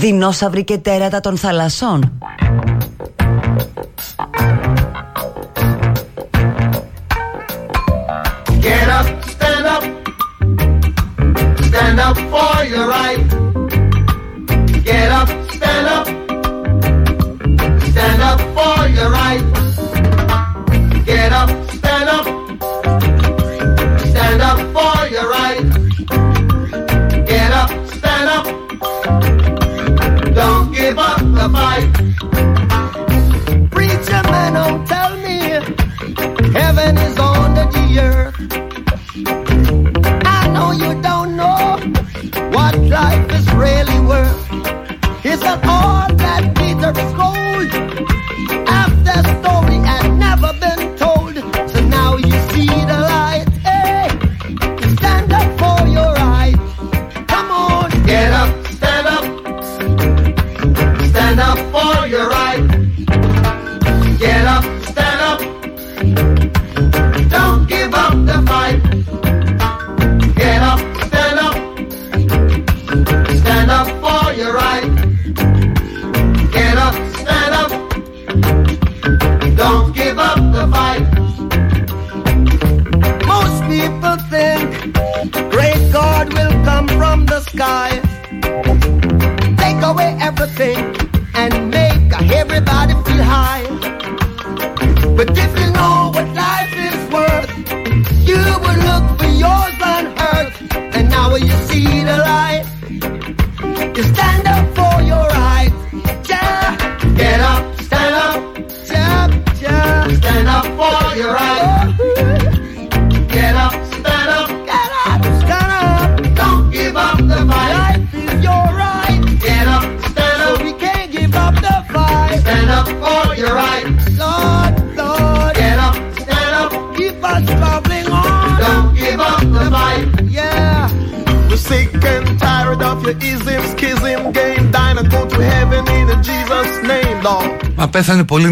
δεινόσαυροι και τέρατα των θαλασσών. Get up, stand up, stand up for your right. Get up, stand up, stand up for your right. Give up the fight. Preacher man, don't tell me heaven is under the earth. I know you don't know what life is really worth. Is that all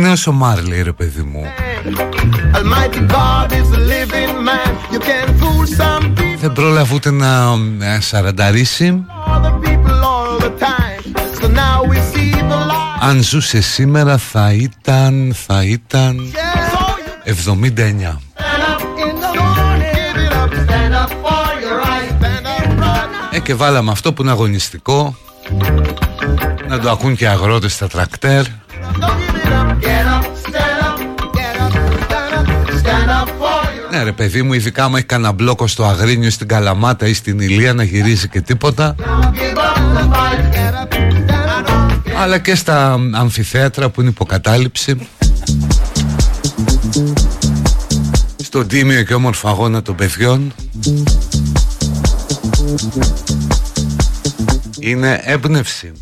Ένα σομάρι, λέει ο παιδί μου. Δεν πρόλαβε ούτε να ε, σαρανταρίσει. Αν ζούσε σήμερα θα ήταν. Θα ήταν. 79. Έκαι ε, βάλαμε αυτό που είναι αγωνιστικό. Να το ακούν και οι αγρότες στα τρακτέρ. For your Ναι ρε παιδί μου ειδικά άμα έχει κανένα μπλόκο στο Αγρίνιο Στην Καλαμάτα ή στην Ηλία να γυρίζει και τίποτα Don't give up the fight. Get up, stand up. Αλλά και στα αμφιθέατρα που είναι υποκατάληψη Στον τίμιο και όμορφο αγώνα των παιδιών Είναι έμπνευση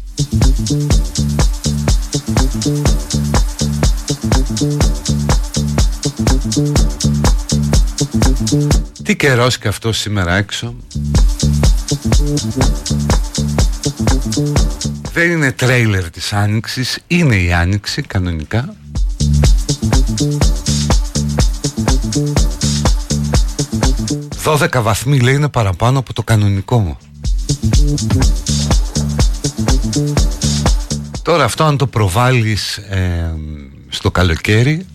Τι καιρός και αυτό σήμερα έξω; Δεν είναι τρέιλερ της Άνοιξης Είναι η Άνοιξη κανονικά. Δώδεκα βαθμοί λέει είναι παραπάνω από το κανονικό Τώρα αυτό αν το προβάλλεις ε, στο καλοκαίρι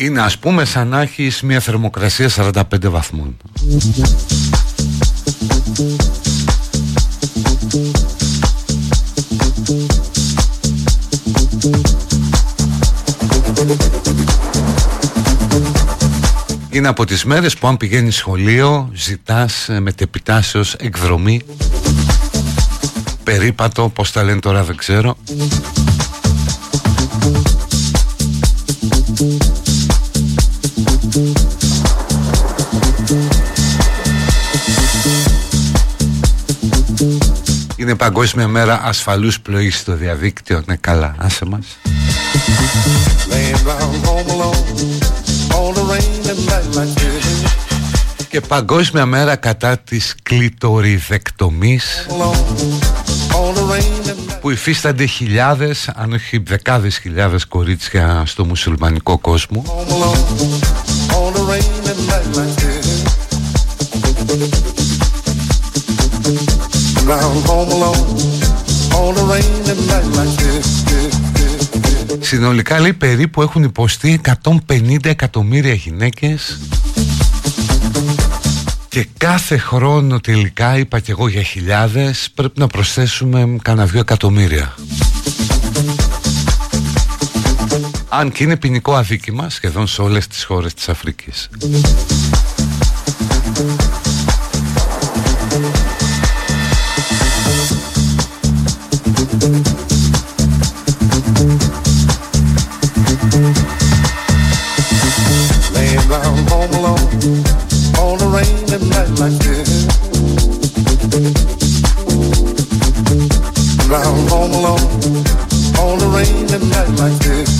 Είναι ας πούμε σαν να έχεις μια θερμοκρασία 45 βαθμών. Είναι από τις μέρες που αν πηγαίνεις σχολείο ζητάς ε, μετεπιτάσεως εκδρομή. Περίπατο, πώς τα λένε τώρα δεν ξέρω Είναι παγκόσμια μέρα ασφαλούς πλοήγης στο διαδίκτυο Ναι καλά, άσε μας Laying round home alone. All the rain and night like this. Και παγκόσμια μέρα κατά της κλειτοριδεκτομής Alone. All the rain and night. που υφίστανται χιλιάδες, αν όχι δεκάδες χιλιάδες κορίτσια στο μουσουλμανικό κόσμο Συνολικά λέει περίπου έχουν υποστεί 150 εκατομμύρια γυναίκες και κάθε χρόνο τελικά είπα και εγώ για χιλιάδες πρέπει να προσθέσουμε κανένα δύο εκατομμύρια. Αν και είναι ποινικό αδίκημα σχεδόν σε όλες τις χώρες της Αφρικής. Now I'm home alone on a rainy night like this.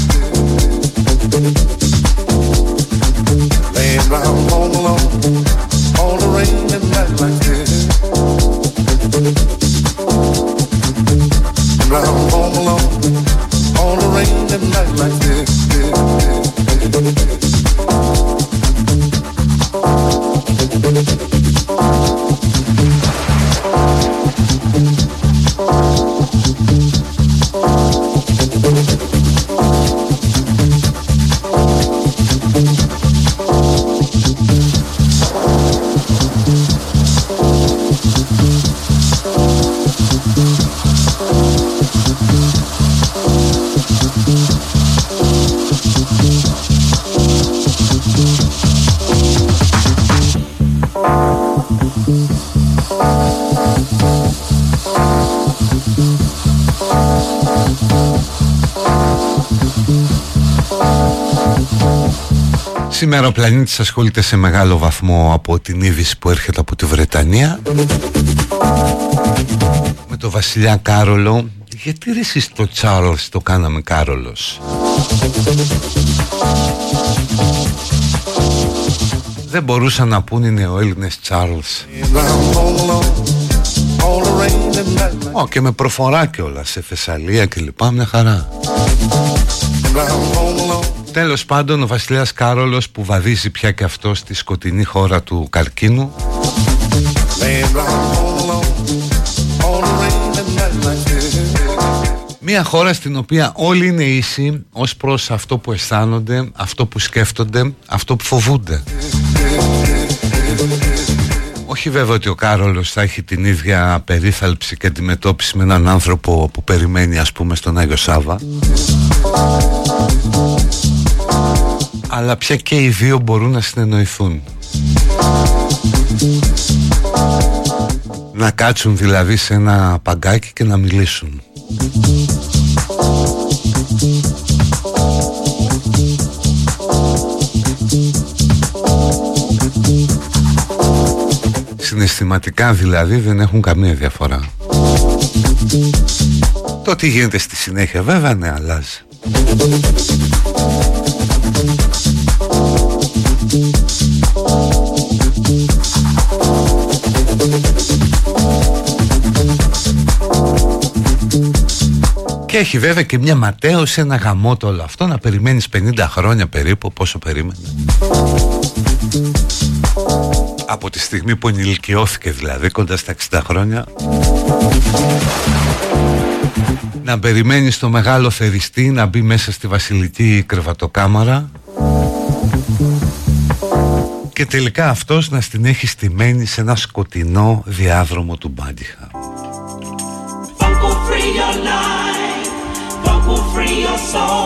Σήμερα ο πλανήτης ασχολείται σε μεγάλο βαθμό από την είδηση που έρχεται από τη Βρετανία. Με το βασιλιά Κάρολο γιατί ρε εσείς το Τσάρλς το κάναμε Κάρολος; Δεν μπορούσαν να πούν οι νεοέλληνες Τσάρλς. Ω και με προφορά κιόλας σε Θεσσαλία και λοιπά μια χαρά Τέλος πάντων ο βασιλιάς Κάρολος που βαδίζει πια και αυτό στη σκοτεινή χώρα του καρκίνου Μια χώρα στην οποία όλοι είναι ίσοι ως προς αυτό που αισθάνονται, αυτό που σκέφτονται, αυτό που φοβούνται. Όχι βέβαια ότι ο Κάρολος θα έχει την ίδια περίθαλψη και αντιμετώπιση με έναν άνθρωπο που περιμένει ας πούμε στον Άγιο Σάβα αλλά πια και οι δύο μπορούν να συνεννοηθούν. Να κάτσουν δηλαδή σε ένα παγκάκι και να μιλήσουν. Συναισθηματικά δηλαδή δεν έχουν καμία διαφορά. Το τι γίνεται στη συνέχεια βέβαια ναι αλλάζει και έχει βέβαια και μια ματέωση, ένα γαμότο όλο αυτό να περιμένεις 50 χρόνια περίπου πόσο περίμενες από τη στιγμή που ενηλικιώθηκε δηλαδή κοντά στα 60 χρόνια να περιμένεις το μεγάλο θεριστή να μπει μέσα στη βασιλική κρεβατοκάμαρα και τελικά αυτός να στην έχει στημένη σε ένα σκοτεινό διάδρομο του Μπάντιχα. song.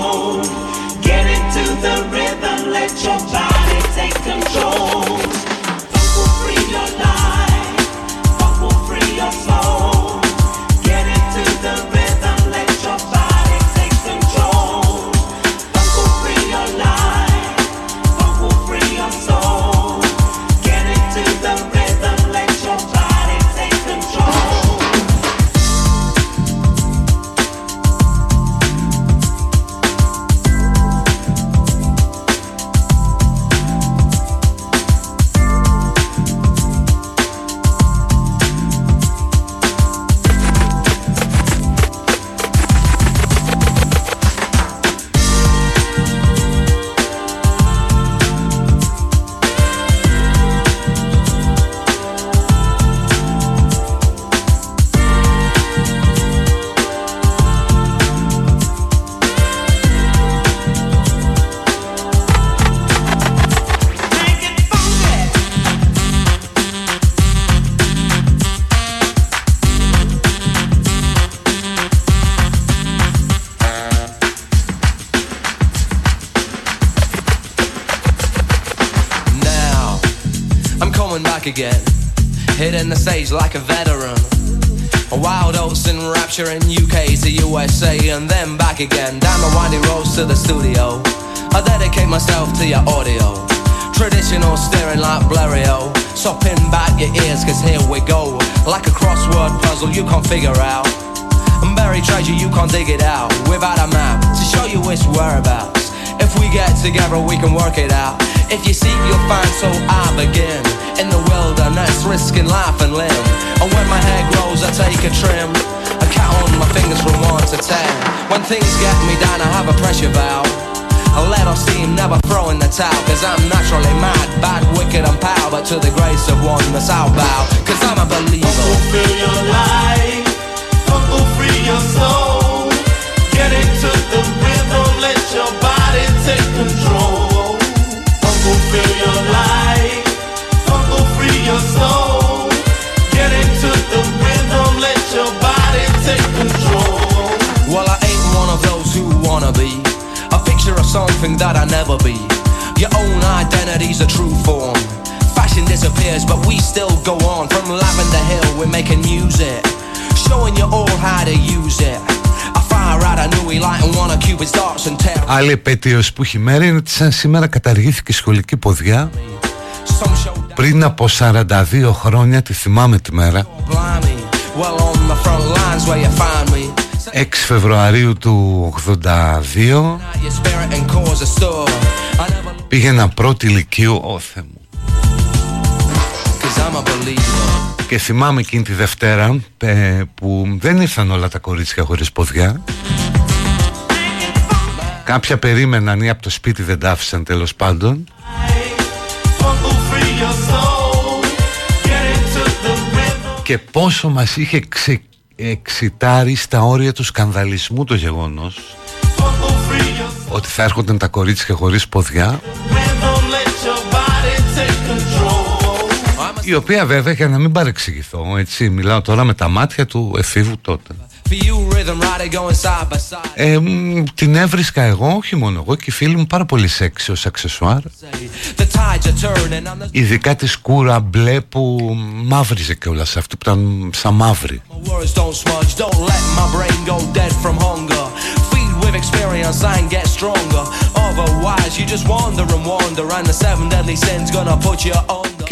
To the studio. I dedicate myself to your audio. Traditional staring like Blériot. So pin back your ears cause here we go. Like a crossword puzzle you can't figure out. And buried treasure you can't dig it out. Without a map to show you its whereabouts. If we get together we can work it out. If you seek you'll find so I begin. In the wilderness risking life and limb. And when my hair grows I take a trim. I count on my fingers from one to ten. When things get me down I have a pressure valve. A little steam, never throwing the towel. Cause I'm naturally mad, bad, wicked and power But to the grace of one must I'll bow. Cause I'm a believer. Fulfill your life. Uncle free your soul. Get into the rhythm, let your body take control. Uncle fill your life. Uncle free your soul. Get into the rhythm, let your body take control wanna be a picture of something that I never be. Your own identity's a true form. Fashion disappears, but we still go on. From Lavender Hill, we're making music. Showing you all how to use it. I fire out a new light and one of Cupid's darts and tear. Άλλη επέτειος που έχει μέρη είναι ότι σαν σήμερα καταργήθηκε η σχολική ποδιά πριν από 42 χρόνια τη θυμάμαι τη μέρα 6 Φεβρουαρίου του 82 Πήγαινα πρώτη ηλικίου Ω Θεέ μου. Και θυμάμαι εκείνη τη Δευτέρα Που δεν ήρθαν όλα τα κορίτσια χωρίς ποδιά. Κάποια περίμεναν ή από το σπίτι δεν τα άφησαν τέλος πάντων. Και πόσο μας είχε ξεκινήσει εξητάρει στα όρια του σκανδαλισμού το γεγονός ότι θα έρχονταν τα κορίτσια χωρίς ποδιά η οποία βέβαια για να μην παρεξηγηθώ έτσι μιλάω τώρα με τα μάτια του εφήβου τότε. Ε, την έβρισκα εγώ, όχι μόνο εγώ και οι φίλοι μου πάρα πολύ σεξι ως αξεσουάρ. Ειδικά τη σκούρα μπλε που μαύριζε και όλα σε αυτή που ήταν σαν μαύρη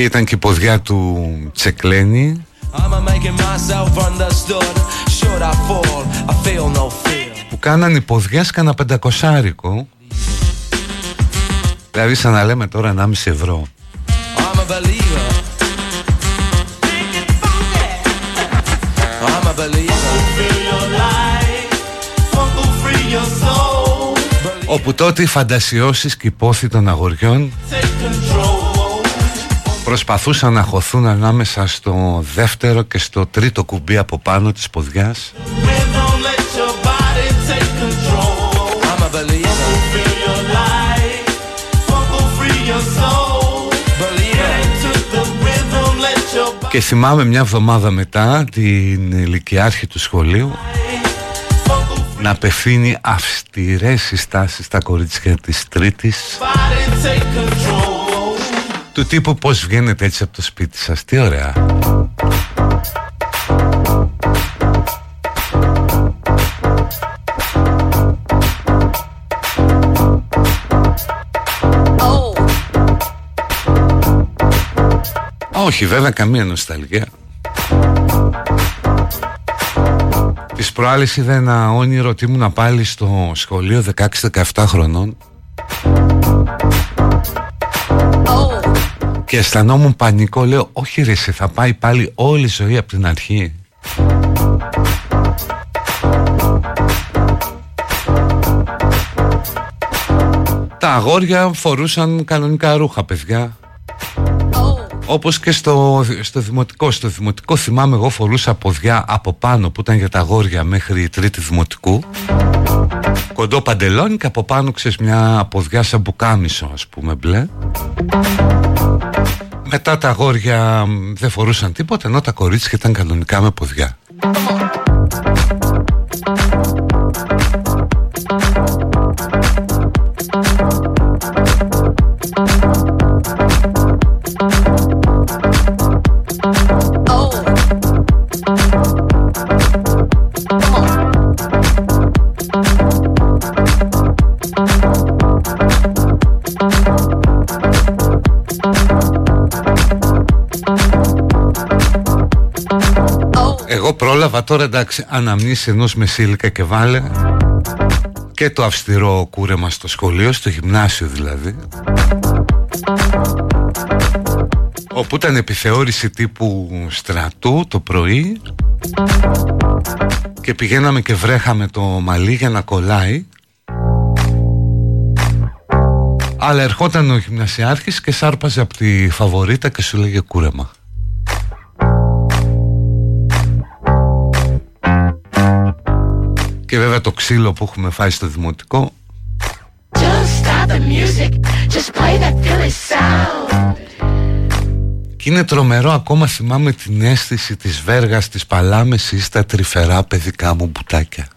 Και ήταν και η ποδιά του Τσεκλένη. Που κάναν οι ποδιές κανένα πεντακοσάρικο. Δηλαδή σαν να λέμε τώρα 1,5 ευρώ. Όπου τότε οι φαντασιώσεις και οι πόθη των αγοριών προσπαθούσαν να χωθούν ανάμεσα στο δεύτερο και στο τρίτο κουμπί από πάνω της ποδιάς. Και θυμάμαι μια εβδομάδα μετά την ηλικιάρχη του σχολείου να απευθύνει αυστηρές συστάσεις στα κορίτσια της τρίτης του τύπου πως βγαίνετε έτσι από το σπίτι σας. Τι ωραία. Όχι βέβαια καμία νοσταλγία. Τις προάλλες είδα ένα όνειρο ότι ήμουν πάλι στο σχολείο 16-17 χρονών και αισθανόμουν πανικό. Λέω όχι ρε σε θα πάει πάλι όλη η ζωή από την αρχή Τα αγόρια φορούσαν κανονικά ρούχα παιδιά. Όπως και στο, στο δημοτικό Στο δημοτικό θυμάμαι εγώ φορούσα ποδιά από πάνω που ήταν για τα αγόρια μέχρι η τρίτη δημοτικού Κοντό παντελόνι και από πάνω ξέρεις μια ποδιά σαν μπουκάμισο ας πούμε μπλε μετά τα αγόρια δεν φορούσαν τίποτα ενώ τα κορίτσια ήταν κανονικά με ποδιά. Εγώ πρόλαβα τώρα εντάξει αναμνήσει ενός μεσήλικα και βάλε και το αυστηρό κούρεμα στο σχολείο, στο γυμνάσιο δηλαδή όπου ήταν επιθεώρηση τύπου στρατού το πρωί και πηγαίναμε και βρέχαμε το μαλλί για να κολλάει. Αλλά ερχόταν ο γυμνασιάρχης και σάρπαζε από τη φαβορίτα και σου λέγε κούρεμα Και βέβαια το ξύλο που έχουμε φάει στο δημοτικό. Και είναι τρομερό ακόμα θυμάμαι την αίσθηση της βέργας της παλάμες ή στα τρυφερά παιδικά μου μπουτάκια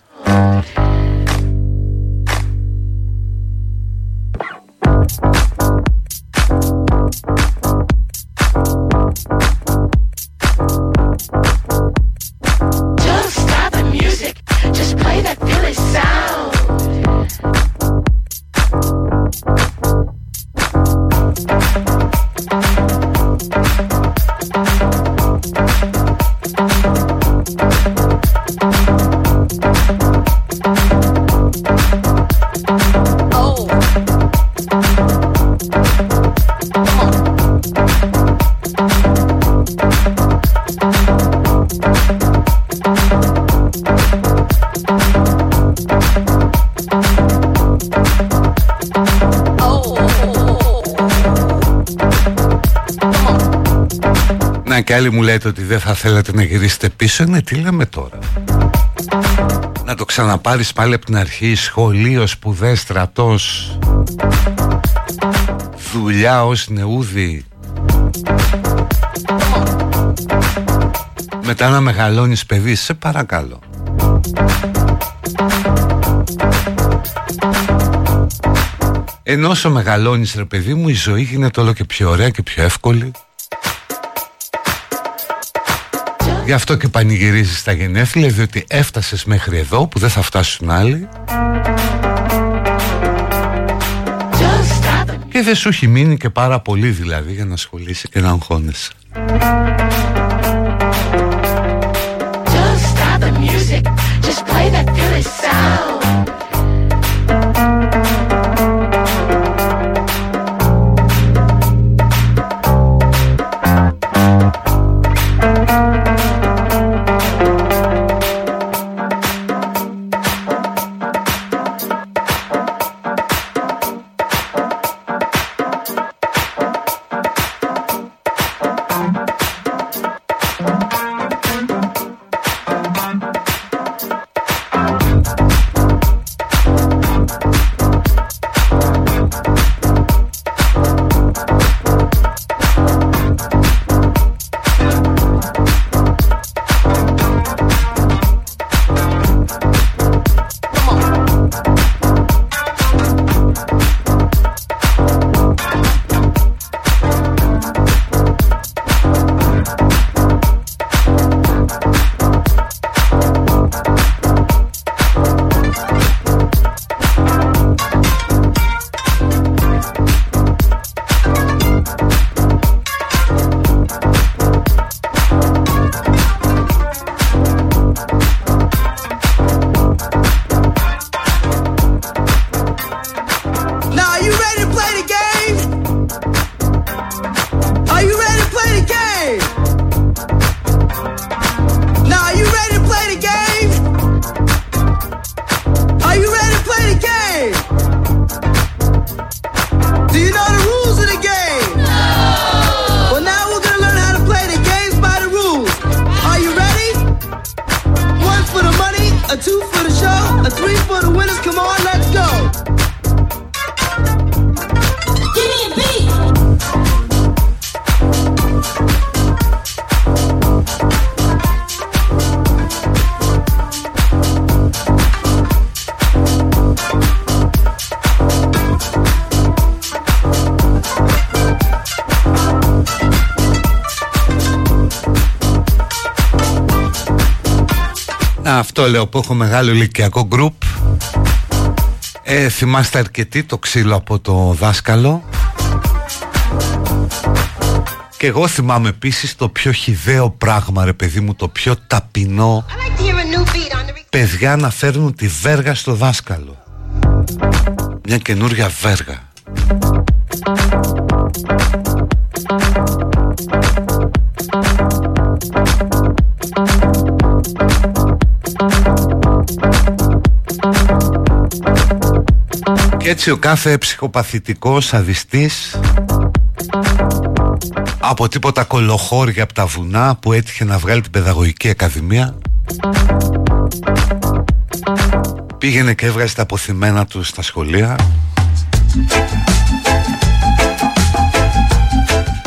και άλλοι μου λέτε ότι δεν θα θέλατε να γυρίσετε πίσω. Ναι τι λέμε τώρα; Να το ξαναπάρεις πάλι από την αρχή. Σχολείος, σπουδές, στρατός. Δουλειά ως νεούδι. Μετά να μεγαλώνεις παιδί Σε παρακαλώ. Ενώ όσο μεγαλώνεις ρε παιδί μου Η ζωή γίνεται όλο και πιο ωραία και πιο εύκολη Γι' αυτό και πανηγυρίζεις τα γενέθλια Διότι έφτασες μέχρι εδώ που δεν θα φτάσουν άλλοι. Και δεν σου έχει μείνει και πάρα πολύ δηλαδή Για να ασχολείσαι και να αγχώνεσαι Αυτό λέω που έχω μεγάλο ηλικιακό γκρουπ ε, Θυμάστε αρκετή το ξύλο από το δάσκαλο. Και εγώ θυμάμαι επίσης το πιο χιδαίο πράγμα ρε παιδί μου Το πιο ταπεινό. Παιδιά να φέρνουν τη βέργα στο δάσκαλο. Μια καινούρια βέργα έτσι ο κάθε ψυχοπαθητικός αδιστής από τίποτα κολοχώρια από τα βουνά που έτυχε να βγάλει την παιδαγωγική ακαδημία πήγαινε και έβγαζε τα αποθυμένα του στα σχολεία.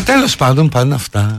Τέλος πάντων πάνε αυτά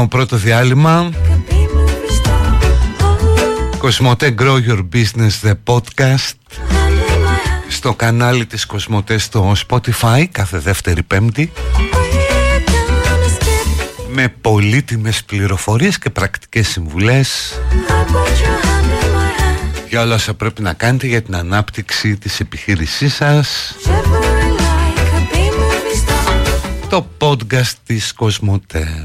το πρώτος διάλειμμα. Κοσμοτέ Grow Your Business The Podcast. Στο κανάλι της Κοσμοτέ στο Spotify κάθε δεύτερη πέμπτη. Με πολύτιμες πληροφορίες και πρακτικές συμβουλές. Για όλα όσα πρέπει να κάνετε για την ανάπτυξη της επιχείρησής σας. Το podcast της Κοσμοτέ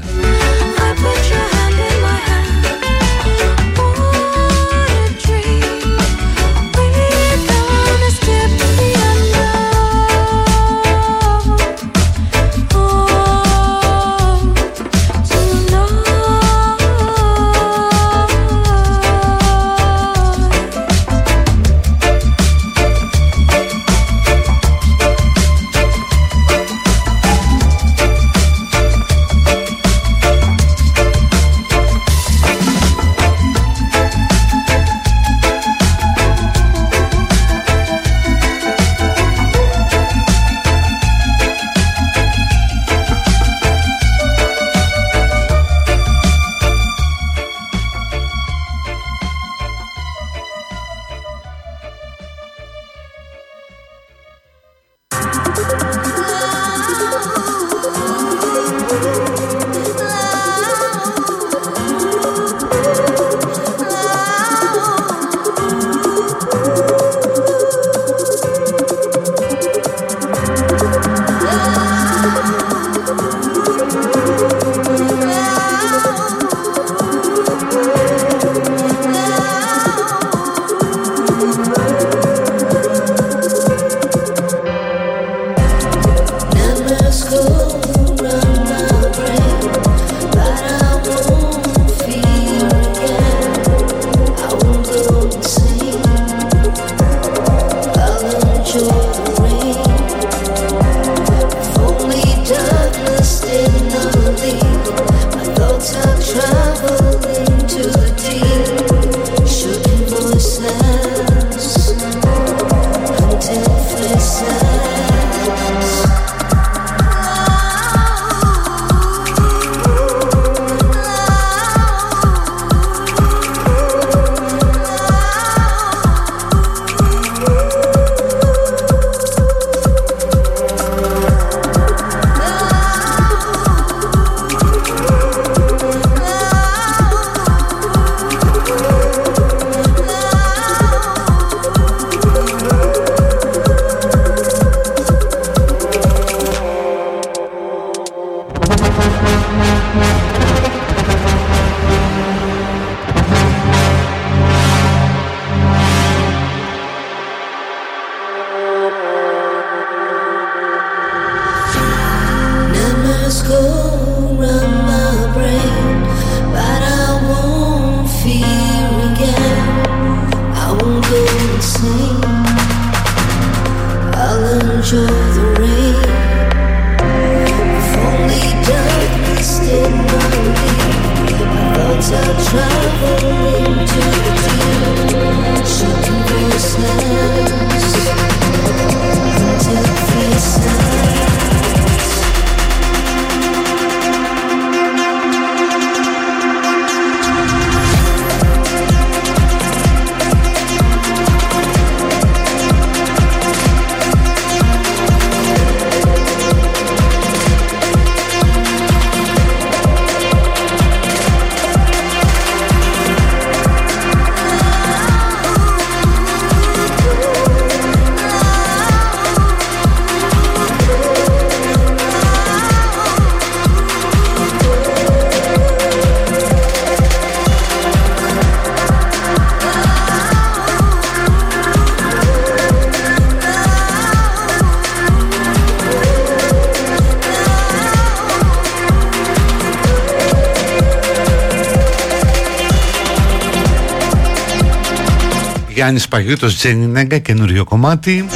Γιάννης Παγιούτος Τζένι Νέγκα καινούριο κομμάτι.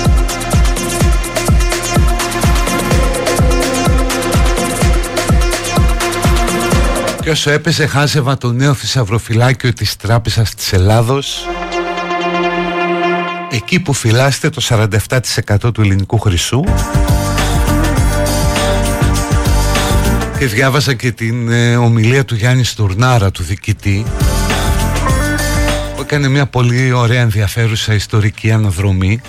Και όσο έπαιζε χάζευα το νέο θησαυροφυλάκιο της Τράπεζας της Ελλάδος. Εκεί που φυλάστε το 47% του ελληνικού χρυσού. Και διάβαζα και την ε, ομιλία του Γιάννη Στουρνάρα του διοικητή έκανε μια πολύ ωραία ενδιαφέρουσα ιστορική αναδρομή.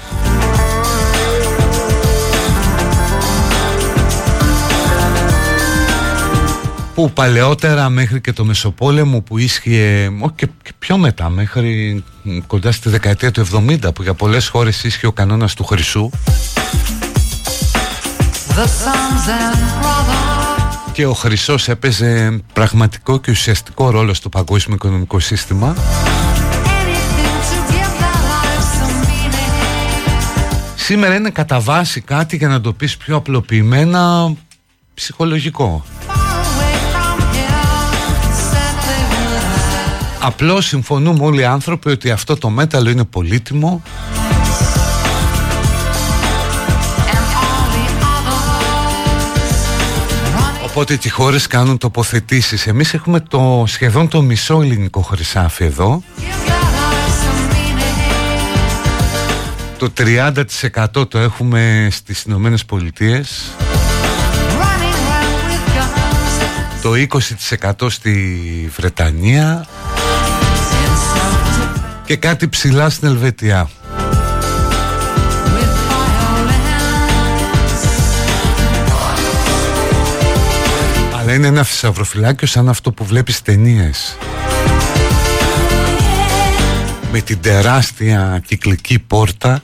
Που παλαιότερα μέχρι και το Μεσοπόλεμο που ίσχυε και, πιο μετά μέχρι κοντά στη δεκαετία του 70 που για πολλές χώρες ίσχυε ο κανόνας του Χρυσού. Και ο Χρυσός έπαιζε πραγματικό και ουσιαστικό ρόλο στο παγκόσμιο οικονομικό σύστημα Σήμερα είναι κατά βάση κάτι για να το πεις πιο απλοποιημένα ψυχολογικό. Απλώς συμφωνούμε όλοι οι άνθρωποι ότι αυτό το μέταλλο είναι πολύτιμο. Οπότε οι χώρες κάνουν τοποθετήσεις. Εμείς έχουμε το, σχεδόν το μισό ελληνικό χρυσάφι εδώ Το 30% το έχουμε στις Ηνωμένες Πολιτείες. Το 20% στη Βρετανία. Και κάτι ψηλά στην Ελβετία. Αλλά είναι ένα θησαυροφυλάκιο σαν αυτό που βλέπεις ταινίες. Με την τεράστια κυκλική πόρτα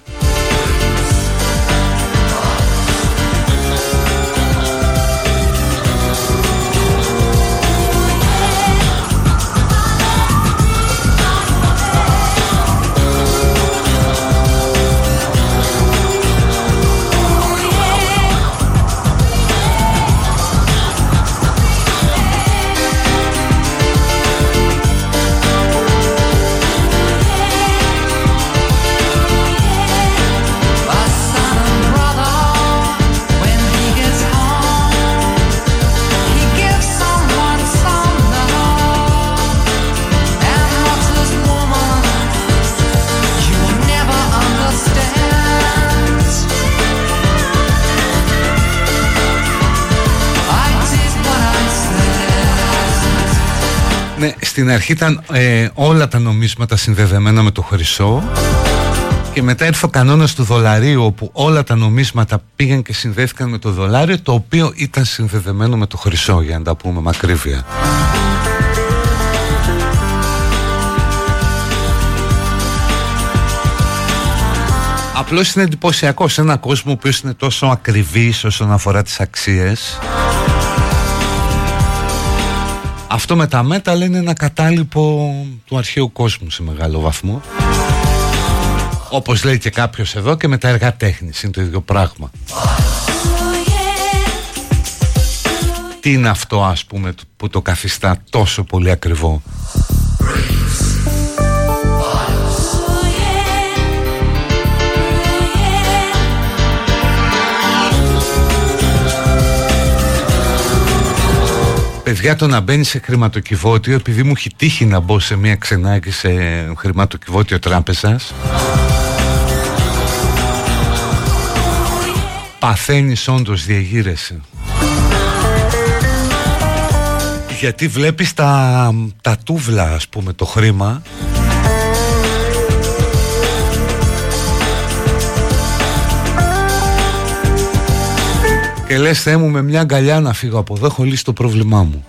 στην αρχή ήταν ε, όλα τα νομίσματα συνδεδεμένα με το χρυσό και μετά ήρθε ο κανόνας του δολαρίου όπου όλα τα νομίσματα πήγαν και συνδέθηκαν με το δολάριο το οποίο ήταν συνδεδεμένο με το χρυσό για να τα πούμε μακρύβια. Απλώς είναι εντυπωσιακό σε έναν κόσμο που είναι τόσο ακριβής όσον αφορά τις αξίες αυτό με τα μέτα είναι ένα κατάλοιπο του αρχαίου κόσμου σε μεγάλο βαθμό. Όπως λέει και κάποιος εδώ και με τα έργα τέχνης είναι το ίδιο πράγμα. Τι είναι αυτό ας πούμε που το καθιστά τόσο πολύ ακριβό; Παιδιά το να μπαίνει σε χρηματοκιβώτιο επειδή μου έχει τύχει να μπω σε μια ξενάκη σε χρηματοκιβώτιο τράπεζας παθαίνεις όντως διαγείρεσαι. Γιατί βλέπεις τα, τα τούβλα ας πούμε το χρήμα και λες Θεέ μου με μια αγκαλιά να φύγω από εδώ έχω λύσει το πρόβλημά μου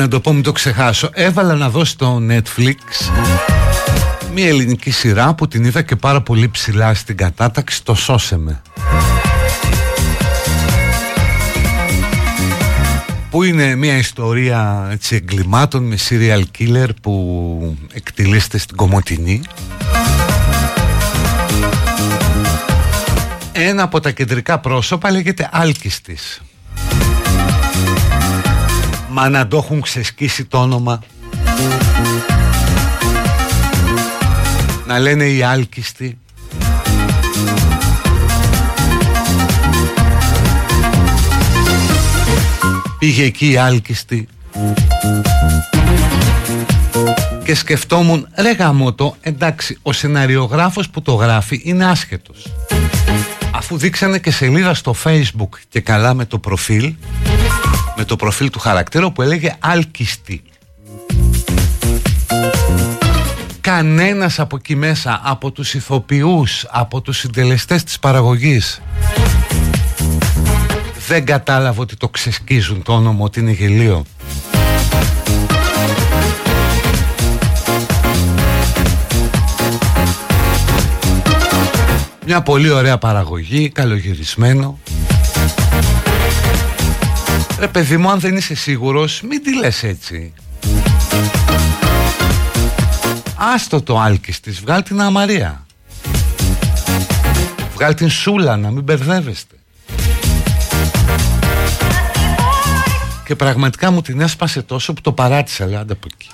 να το πω, μην το ξεχάσω. Έβαλα να δω στο Netflix μια ελληνική σειρά που την είδα και πάρα πολύ ψηλά στην κατάταξη, το «Σώσε με». Που είναι μια ιστορία έτσι, εγκλημάτων με serial killer που εκτελείστε στην Κομωτινή. Ένα από τα κεντρικά πρόσωπα λέγεται Άλκιστης. Μα να το έχουν ξεσκίσει το όνομα. Να λένε οι άλκιστοι. Πήγε εκεί η άλκιστη. Και σκεφτόμουν ρε γαμώτο εντάξει ο σεναριογράφος που το γράφει είναι άσχετος αφού δείξανε και σελίδα στο facebook και καλά με το προφίλ με το προφίλ του χαρακτήρα που έλεγε Αλκιστή. Κανένας από εκεί μέσα, από τους ηθοποιούς, από τους συντελεστές της παραγωγής δεν κατάλαβε ότι το ξεσκίζουν το όνομα ότι είναι γελίο. Μια πολύ ωραία παραγωγή, καλογυρισμένο Ρε παιδί μου, αν δεν είσαι σίγουρος, μην τη λες έτσι. Άστο το άλκης της, βγάλ την αμαρία. Βγάλ την σούλα, να μην μπερδεύεστε. Και πραγματικά μου την έσπασε τόσο που το παράτησα, λέει, από εκεί.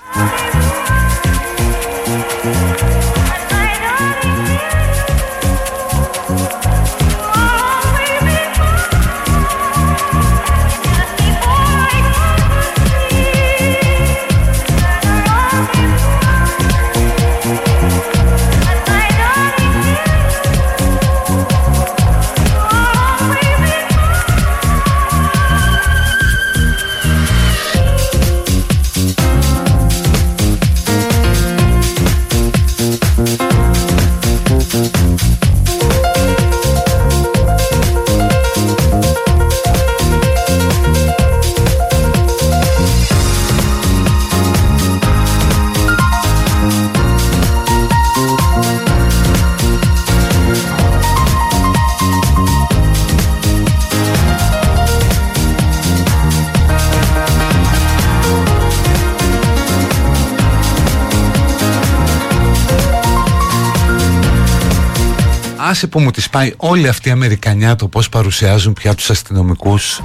Άσε που μου τη πάει όλη αυτή η Αμερικανιά το πώς παρουσιάζουν πια τους αστυνομικούς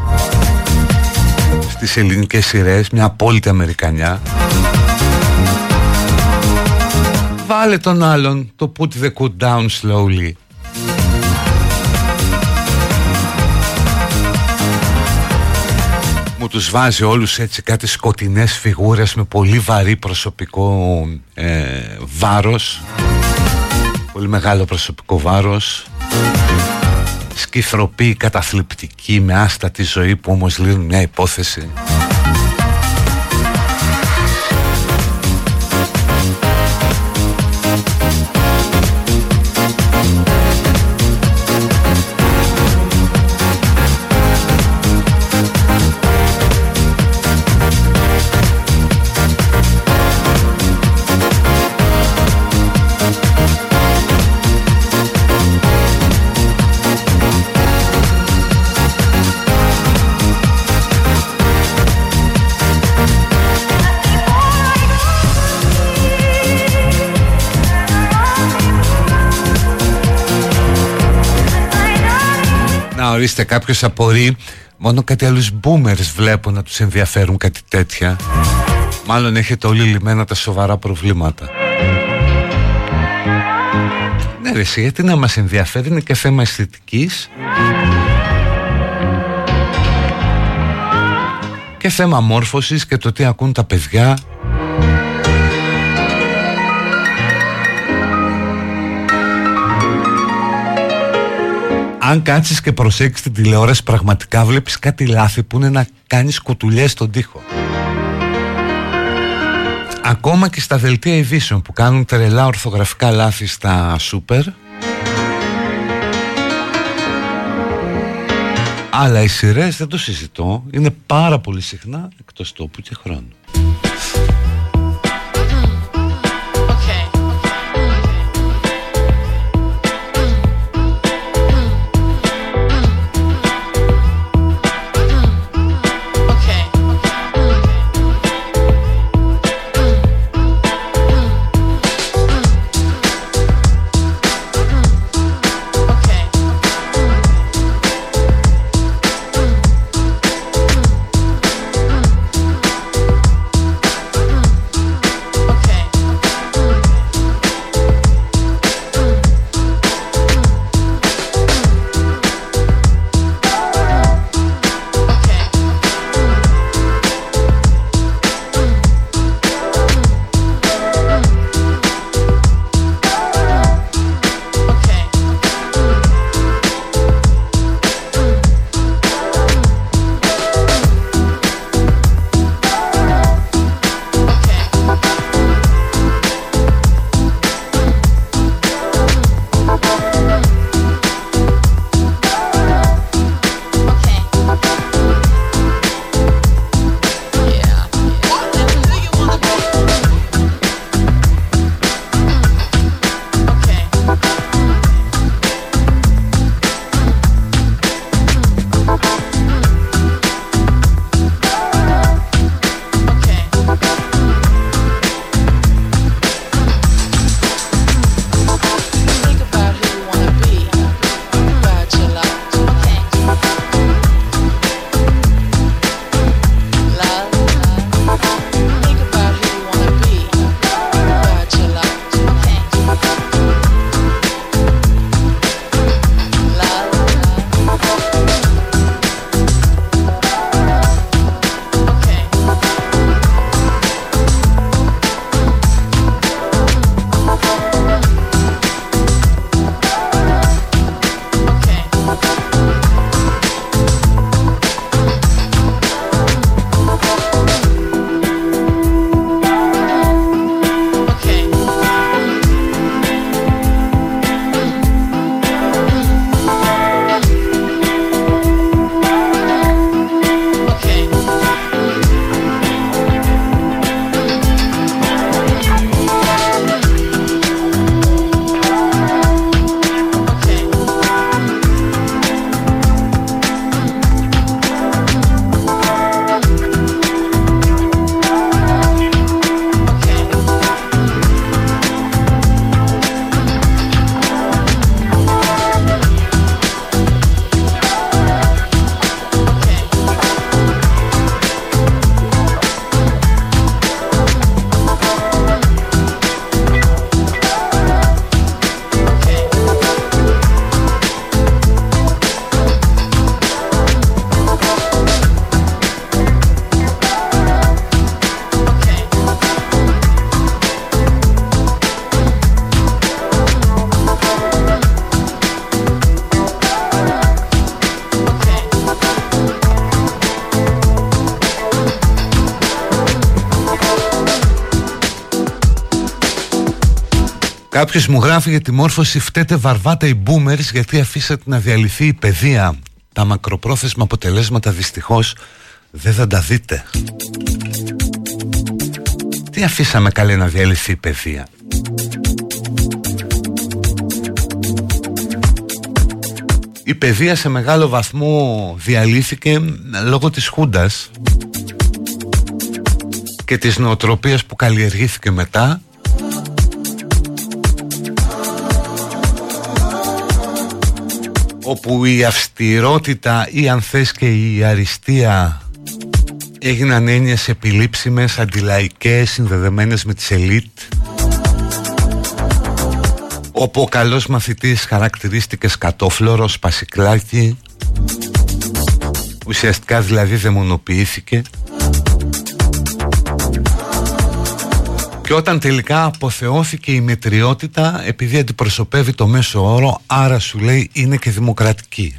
στις ελληνικές σειρές, μια απόλυτη Αμερικανιά. Βάλε τον άλλον, το put the cool down slowly. Μου τους βάζει όλους έτσι κάτι σκοτεινές φιγούρες με πολύ βαρύ προσωπικό ε, βάρος Πολύ μεγάλο προσωπικό βάρος. Σκυθροπή καταθλιπτική με άστατη ζωή που όμως λύνουν μια υπόθεση ορίστε κάποιος απορεί Μόνο κάτι άλλους boomers βλέπω να τους ενδιαφέρουν κάτι τέτοια. Μάλλον έχετε όλοι λυμμένα τα σοβαρά προβλήματα. Ναι ρε εσύ, γιατί να μας ενδιαφέρει είναι και θέμα αισθητικής. Και θέμα μόρφωσης και το τι ακούν τα παιδιά αν κάτσεις και προσέξεις την τηλεόραση πραγματικά βλέπεις κάτι λάθη που είναι να κάνεις κουτουλιές στον τοίχο Ακόμα και στα δελτία ειδήσεων που κάνουν τρελά ορθογραφικά λάθη στα σούπερ Αλλά οι σειρές δεν το συζητώ, είναι πάρα πολύ συχνά εκτός τόπου και χρόνου. Κάποιος μου γράφει για τη μόρφωση φταίτε βαρβάτα οι boomers γιατί αφήσατε να διαλυθεί η παιδεία. Τα μακροπρόθεσμα αποτελέσματα δυστυχώς δεν θα τα δείτε. Τι αφήσαμε καλέ να διαλυθεί η παιδεία; Η παιδεία σε μεγάλο βαθμό διαλύθηκε λόγω της Χούντας και της νοοτροπίας που καλλιεργήθηκε μετά όπου η αυστηρότητα ή αν θες και η αριστεία έγιναν έννοιες επιλήψιμες, αντιλαϊκές, συνδεδεμένες με τις ελίτ όπου ο καλός μαθητής χαρακτηρίστηκες σκατόφλωρο, πασικλάκι ουσιαστικά δηλαδή δαιμονοποιήθηκε Και όταν τελικά αποθεώθηκε η μετριότητα επειδή αντιπροσωπεύει το μέσο όρο άρα σου λέει είναι και δημοκρατική.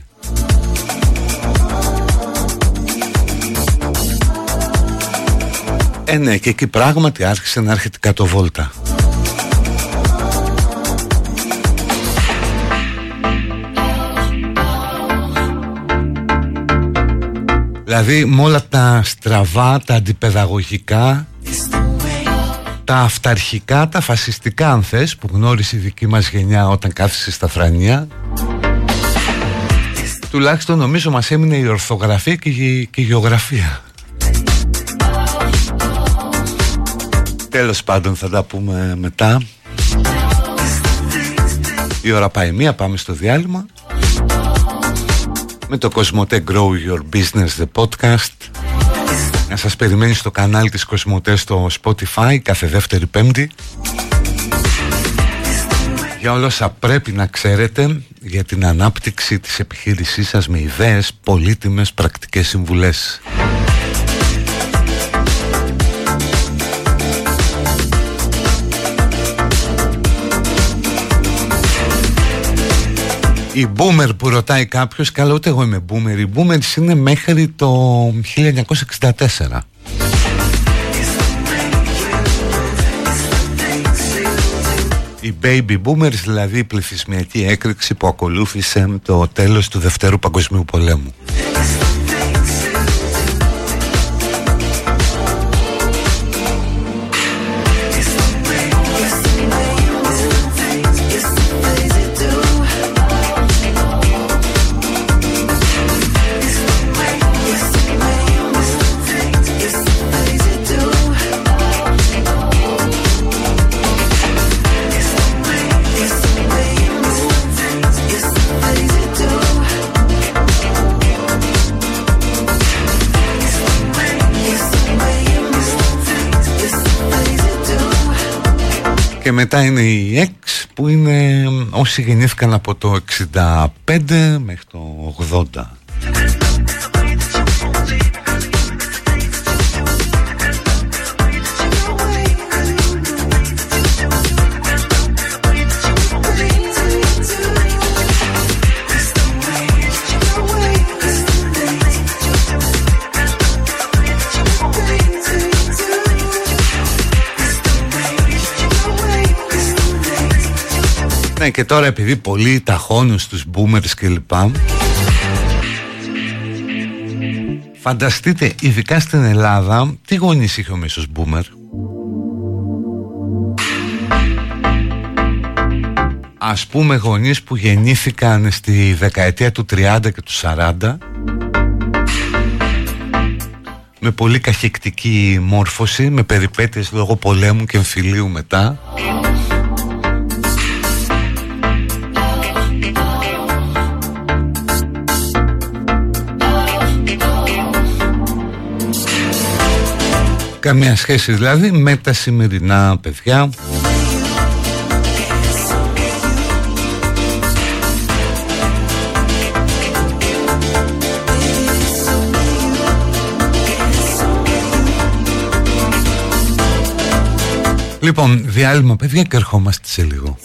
Ε ναι και εκεί πράγματι άρχισε να έρχεται κάτω βόλτα. Δηλαδή με όλα τα στραβά, τα αντιπαιδαγωγικά τα αυταρχικά, τα φασιστικά αν θες που γνώρισε η δική μας γενιά όταν κάθισε στα φρανία τουλάχιστον νομίζω μας έμεινε η ορθογραφία και η, και η γεωγραφία. Τέλος πάντων θα τα πούμε μετά. Η ώρα πάει μία, πάμε στο διάλειμμα. Με το Κοσμοτέ Grow Your Business The Podcast Να σας περιμένει στο κανάλι της Κοσμοτές στο Spotify κάθε δεύτερη πέμπτη για όλα όσα πρέπει να ξέρετε για την ανάπτυξη της επιχείρησής σας με ιδέες, πολύτιμες, πρακτικές συμβουλές. Η boomer που ρωτάει κάποιος, καλά ούτε εγώ είμαι boomer, οι boomers είναι μέχρι το 1964. Οι baby boomers, δηλαδή η πληθυσμιακή έκρηξη που ακολούθησε το τέλος του Δευτέρου Παγκοσμίου Πολέμου. Και μετά είναι η X που είναι όσοι γεννήθηκαν από το 65 μέχρι το 80. Ναι και τώρα επειδή πολλοί ταχώνουν στους boomers κλπ Φανταστείτε ειδικά στην Ελλάδα τι γονείς είχε ο μέσος boomer; Ας πούμε γονείς που γεννήθηκαν στη δεκαετία του 30 και του 40 με πολύ καχεκτική μόρφωση, με περιπέτειες λόγω πολέμου και εμφυλίου μετά Καμία σχέση δηλαδή με τα σημερινά παιδιά Λοιπόν, διάλειμμα παιδιά και ερχόμαστε σε λίγο.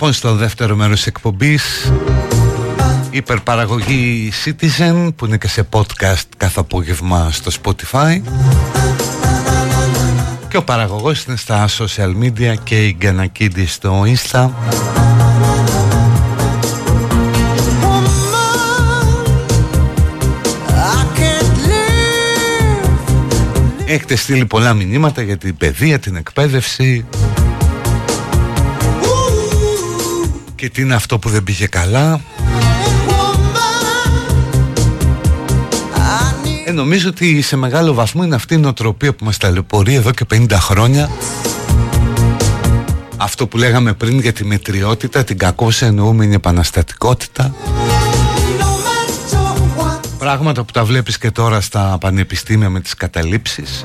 Λοιπόν στο δεύτερο μέρος εκπομπής Υπερπαραγωγή Citizen που είναι και σε podcast κάθε απόγευμα στο Spotify. Και ο παραγωγός είναι στα social media και η Γκανακίδη στο Insta. Έχετε στείλει πολλά μηνύματα για την παιδεία, την εκπαίδευση Και τι είναι αυτό που δεν πήγε καλά; Ε, Νομίζω ότι σε μεγάλο βαθμό είναι αυτή η νοοτροπία που μας ταλαιπωρεί εδώ και 50 χρόνια. Αυτό που λέγαμε πριν για τη μετριότητα, την κακώς εννοούμενη επαναστατικότητα. Πράγματα που τα βλέπεις και τώρα στα πανεπιστήμια με τις καταλήψεις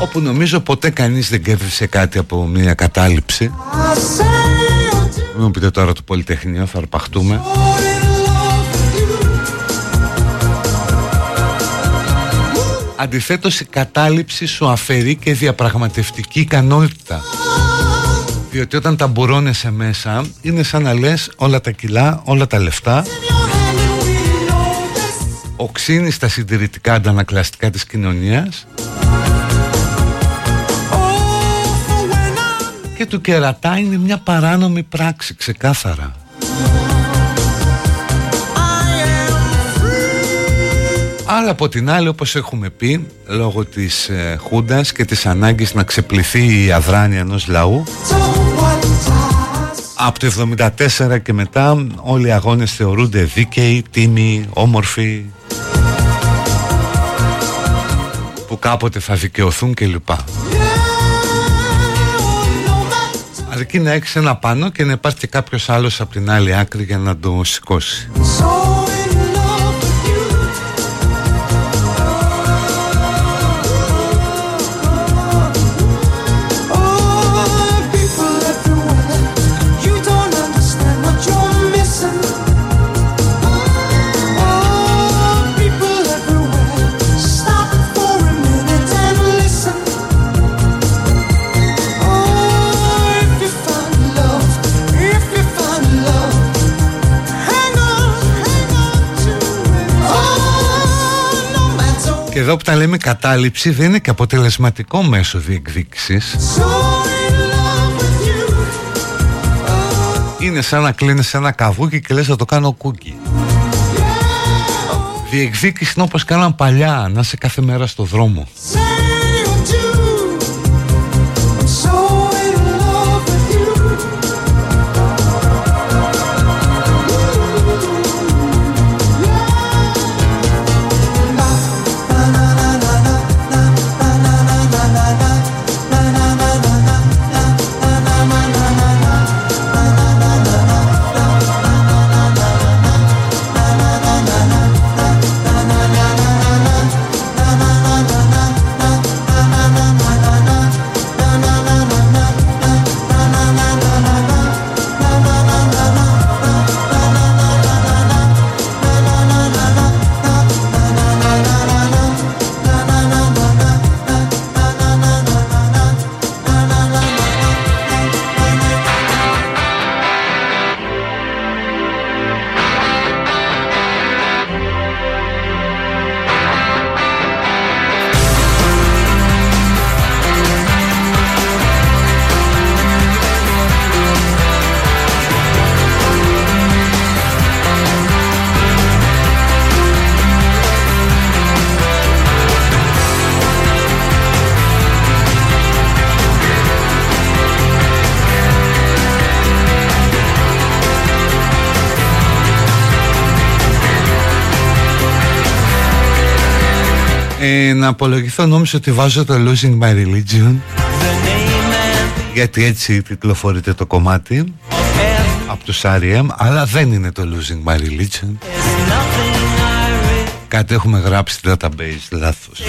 όπου νομίζω ποτέ κανείς δεν κέρδισε κάτι από μια κατάληψη. Μην μου πείτε τώρα το Πολυτεχνείο, θα αρπαχτούμε. Αντιθέτως η κατάληψη σου αφαιρεί και διαπραγματευτική ικανότητα. Διότι όταν τα μπουρώνεσαι μέσα είναι σαν να λες όλα τα κιλά, όλα τα λεφτά. Οξύνεις τα συντηρητικά αντανακλαστικά της κοινωνίας και του κερατά είναι μια παράνομη πράξη ξεκάθαρα Αλλά από την άλλη όπως έχουμε πει λόγω της ε, Χούντας και της ανάγκης να ξεπληθεί η αδράνεια ενός λαού από το 1974 και μετά όλοι οι αγώνες θεωρούνται δίκαιοι, τίμοι, όμορφοι που κάποτε θα δικαιωθούν κλπ. Αρκεί να έχεις ένα πάνω και να υπάρχει και κάποιος άλλος από την άλλη άκρη για να το σηκώσει. Και εδώ που τα λέμε κατάληψη δεν είναι και αποτελεσματικό μέσο διεκδίκησης. Είναι σαν να κλείνεις ένα καβούκι και λες θα το κάνω κούκι Διεκδίκηση είναι όπως κάναν παλιά Να είσαι κάθε μέρα στο δρόμο Ε, να απολογηθώ νόμιζα ότι βάζω το Losing My Religion γιατί έτσι τιτλοφορείται το κομμάτι από το R.E.M. αλλά δεν είναι το Losing My Religion κάτι έχουμε γράψει database λάθος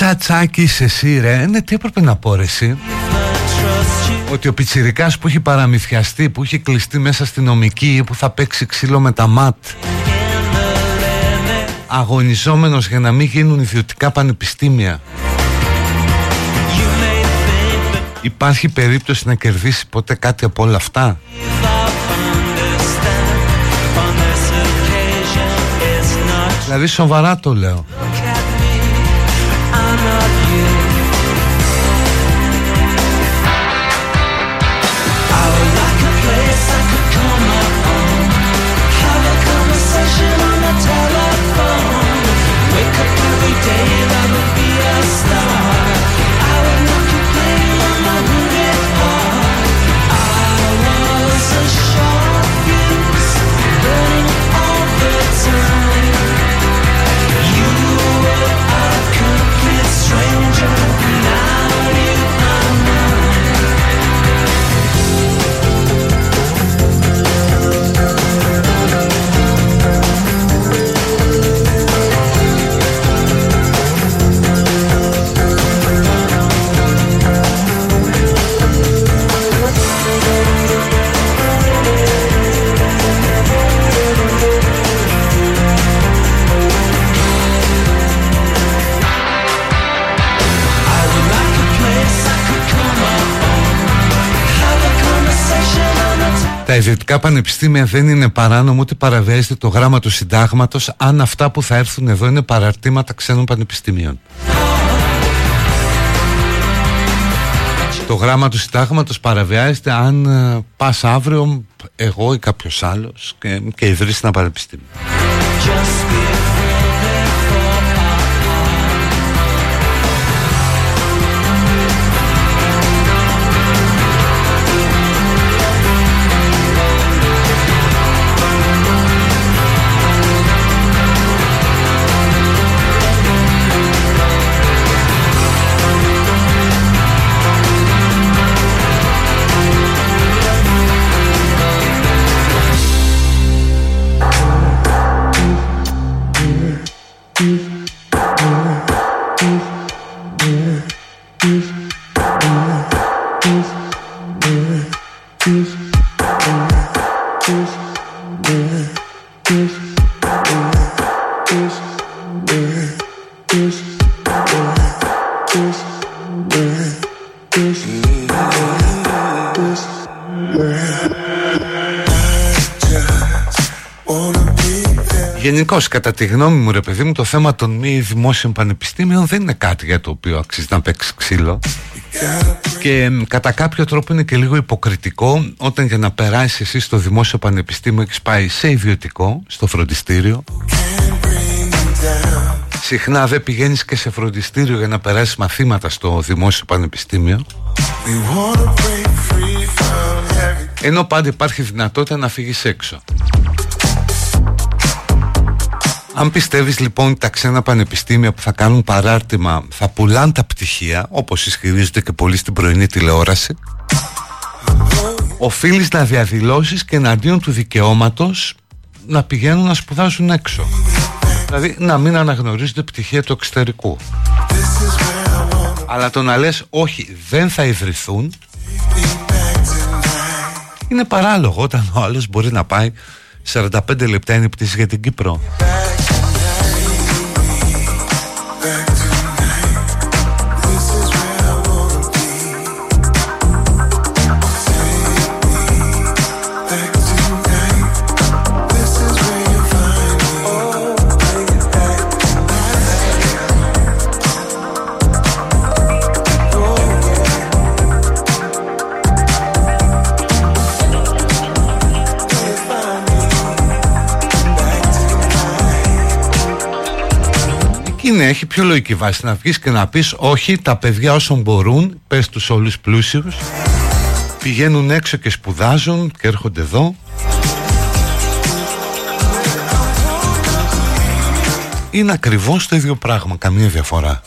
τσατσάκι εσύ ρε. Ναι τι έπρεπε να πω ρε εσύ. Ότι ο πιτσιρικάς που έχει παραμυθιαστεί Που έχει κλειστεί μέσα στην νομική Που θα παίξει ξύλο με τα ματ. Αγωνιζόμενος για να μην γίνουν ιδιωτικά πανεπιστήμια. Υπάρχει περίπτωση να κερδίσει ποτέ κάτι από όλα αυτά; Δηλαδή σοβαρά το λέω Τα ιδιωτικά πανεπιστήμια δεν είναι παράνομο ούτε παραβιάζεται το γράμμα του συντάγματος αν αυτά που θα έρθουν εδώ είναι παραρτήματα ξένων πανεπιστημίων. Το γράμμα του συντάγματος παραβιάζεται αν ε, πας αύριο εγώ ή κάποιος άλλος και, και ιδρύσει ένα πανεπιστήμιο. Γενικώς, κατά τη γνώμη μου, ρε παιδί μου, το θέμα των μη δημόσιων πανεπιστήμιων δεν είναι κάτι για το οποίο αξίζει να παίξει ξύλο. Και κατά κάποιο τρόπο είναι και λίγο υποκριτικό όταν για να περάσεις εσύ στο δημόσιο πανεπιστήμιο έχεις πάει σε ιδιωτικό, στο φροντιστήριο. Συχνά δεν πηγαίνεις και σε φροντιστήριο για να περάσεις μαθήματα στο δημόσιο πανεπιστήμιο. Ενώ πάντα υπάρχει δυνατότητα να φύγεις έξω. Αν πιστεύεις λοιπόν ότι τα ξένα πανεπιστήμια που θα κάνουν παράρτημα θα πουλάν τα πτυχία όπως ισχυρίζονται και πολλοί στην πρωινή τηλεόραση. Οφείλεις να διαδηλώσεις και εναντίον του δικαιώματος να πηγαίνουν να σπουδάζουν έξω. Δηλαδή να μην αναγνωρίζονται πτυχία του εξωτερικού. Αλλά το να λες όχι δεν θα ιδρυθούν είναι παράλογο όταν ο άλλος μπορεί να πάει 45 λεπτά είναι πτήση για την Κύπρο είναι, έχει πιο λογική βάση να βγεις και να πεις όχι τα παιδιά όσων μπορούν, πες τους όλους πλούσιους πηγαίνουν έξω και σπουδάζουν και έρχονται εδώ είναι ακριβώς το ίδιο πράγμα, καμία διαφορά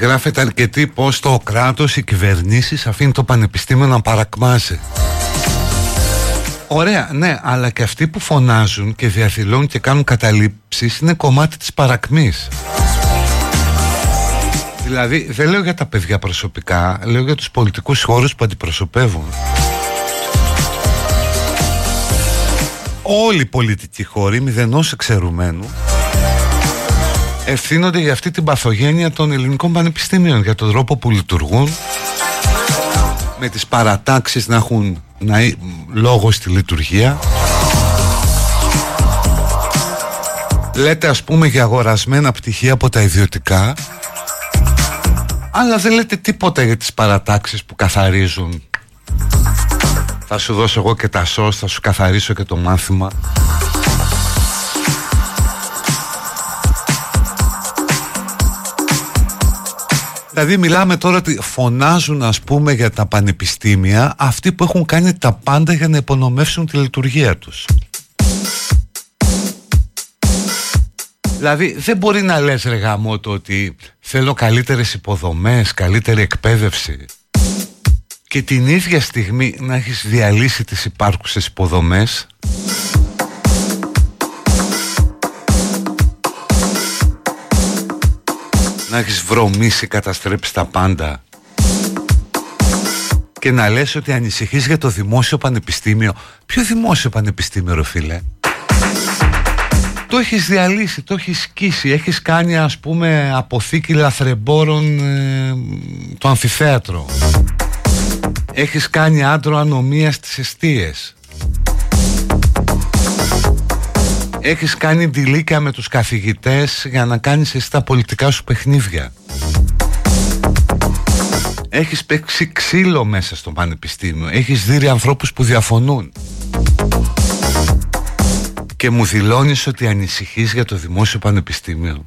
γράφεται αρκετή πως το κράτος, οι κυβερνήσεις αφήνει το πανεπιστήμιο να παρακμάζει. Ωραία, ναι, αλλά και αυτοί που φωνάζουν και διαδηλώνουν και κάνουν καταλήψεις είναι κομμάτι της παρακμής. Δηλαδή, δεν λέω για τα παιδιά προσωπικά, λέω για τους πολιτικούς χώρους που αντιπροσωπεύουν. Όλοι οι πολιτικοί χώροι, μηδενός εξαιρουμένου, ευθύνονται για αυτή την παθογένεια των ελληνικών πανεπιστήμιων, για τον τρόπο που λειτουργούν, με τις παρατάξεις να έχουν να, λόγο στη λειτουργία. Λέτε ας πούμε για αγορασμένα πτυχία από τα ιδιωτικά αλλά δεν λέτε τίποτα για τις παρατάξεις που καθαρίζουν Θα σου δώσω εγώ και τα σως, θα σου καθαρίσω και το μάθημα Δηλαδή μιλάμε τώρα ότι φωνάζουν ας πούμε για τα πανεπιστήμια αυτοί που έχουν κάνει τα πάντα για να υπονομεύσουν τη λειτουργία τους. Δηλαδή δεν μπορεί να λες ρε γαμώτο ότι θέλω καλύτερες υποδομές, καλύτερη εκπαίδευση και την ίδια στιγμή να έχεις διαλύσει τις υπάρχουσες υποδομές να έχεις βρωμίσει, καταστρέψει τα πάντα και να λες ότι ανησυχείς για το δημόσιο πανεπιστήμιο. Ποιο δημόσιο πανεπιστήμιο ρε φίλε; Το έχεις διαλύσει, το έχεις σκίσει, έχεις κάνει ας πούμε αποθήκη λαθρεμπόρων ε, το αμφιθέατρο. Έχεις κάνει άντρο ανομίας στις αιστείες. Έχεις κάνει ντυλίκα με τους καθηγητές για να κάνεις εσύ τα πολιτικά σου παιχνίδια. Έχεις παίξει ξύλο μέσα στο πανεπιστήμιο. Έχεις δει ανθρώπους που διαφωνούν. Και μου δηλώνεις ότι ανησυχείς για το δημόσιο πανεπιστήμιο.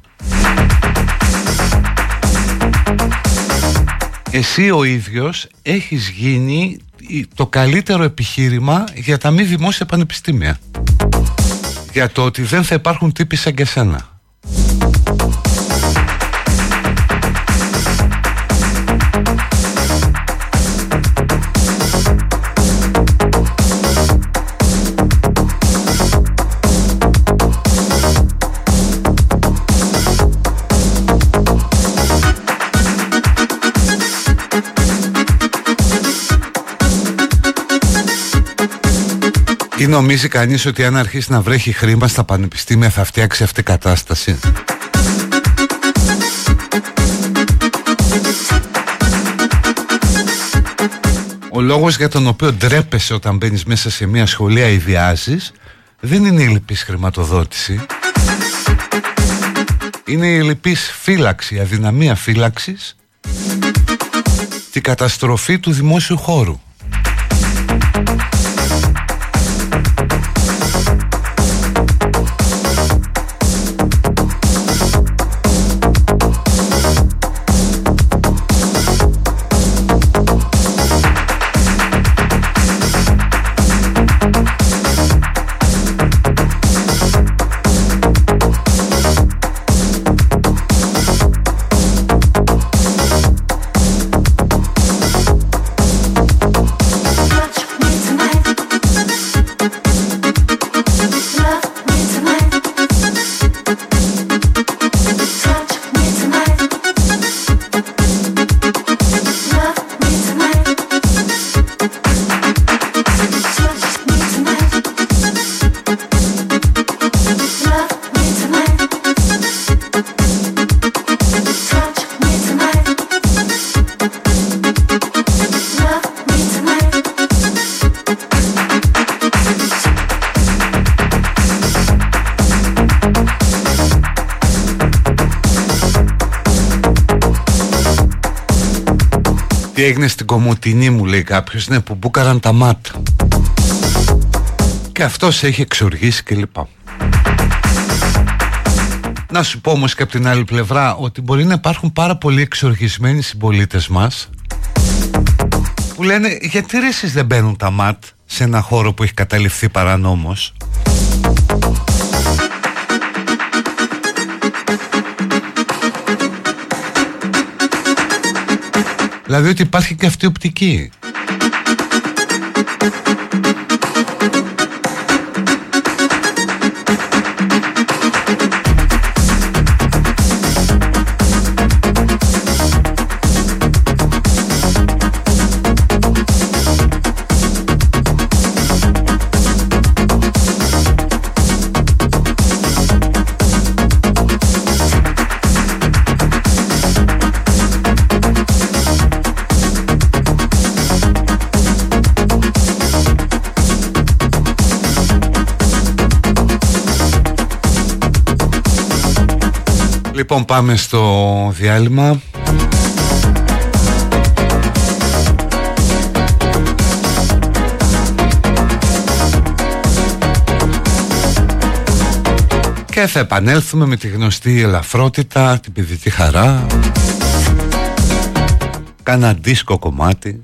Εσύ ο ίδιος έχεις γίνει το καλύτερο επιχείρημα για τα μη δημόσια πανεπιστήμια για το ότι δεν θα υπάρχουν τύποι σαν και σένα. Ή νομίζει κανείς ότι αν αρχίσει να βρέχει χρήμα στα πανεπιστήμια θα φτιάξει αυτή η κατάσταση; Ο λόγος για τον οποίο ντρέπεσαι όταν μπαίνεις μέσα σε μια σχολεία ιδιάζεις δεν είναι η λυπής χρηματοδότηση. Είναι η λυπής φύλαξη, η αδυναμία φύλαξης και η καταστροφή του δημόσιου χώρου. Έγινε στην Κομωτινή μου λέει κάποιος Ναι που μπούκαραν τα μάτ Και αυτός έχει εξοργήσει και λοιπά Να σου πω όμως και από την άλλη πλευρά Ότι μπορεί να υπάρχουν πάρα πολλοί εξοργισμένοι συμπολίτες μας Που λένε γιατί ρε εσείς δεν μπαίνουν τα ΜΑΤ Σε ένα χώρο που έχει καταληφθεί παρανόμως; Δηλαδή ότι υπάρχει και αυτή η οπτική. Λοιπόν πάμε στο διάλειμμα. Και θα επανέλθουμε με τη γνωστή ελαφρότητα, την παιδική χαρά. Κάνα δίσκο κομμάτι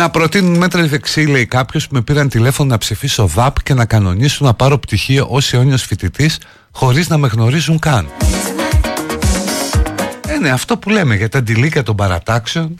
Να προτείνουν μέτρα δεξί, λέει κάποιος που με πήραν τηλέφωνο να ψηφίσω ΔΑΠ και να κανονίσουν να πάρω πτυχίο ως αιώνιος φοιτητής χωρίς να με γνωρίζουν καν. Ε, ναι, αυτό που λέμε για τα αντιλίκια των παρατάξεων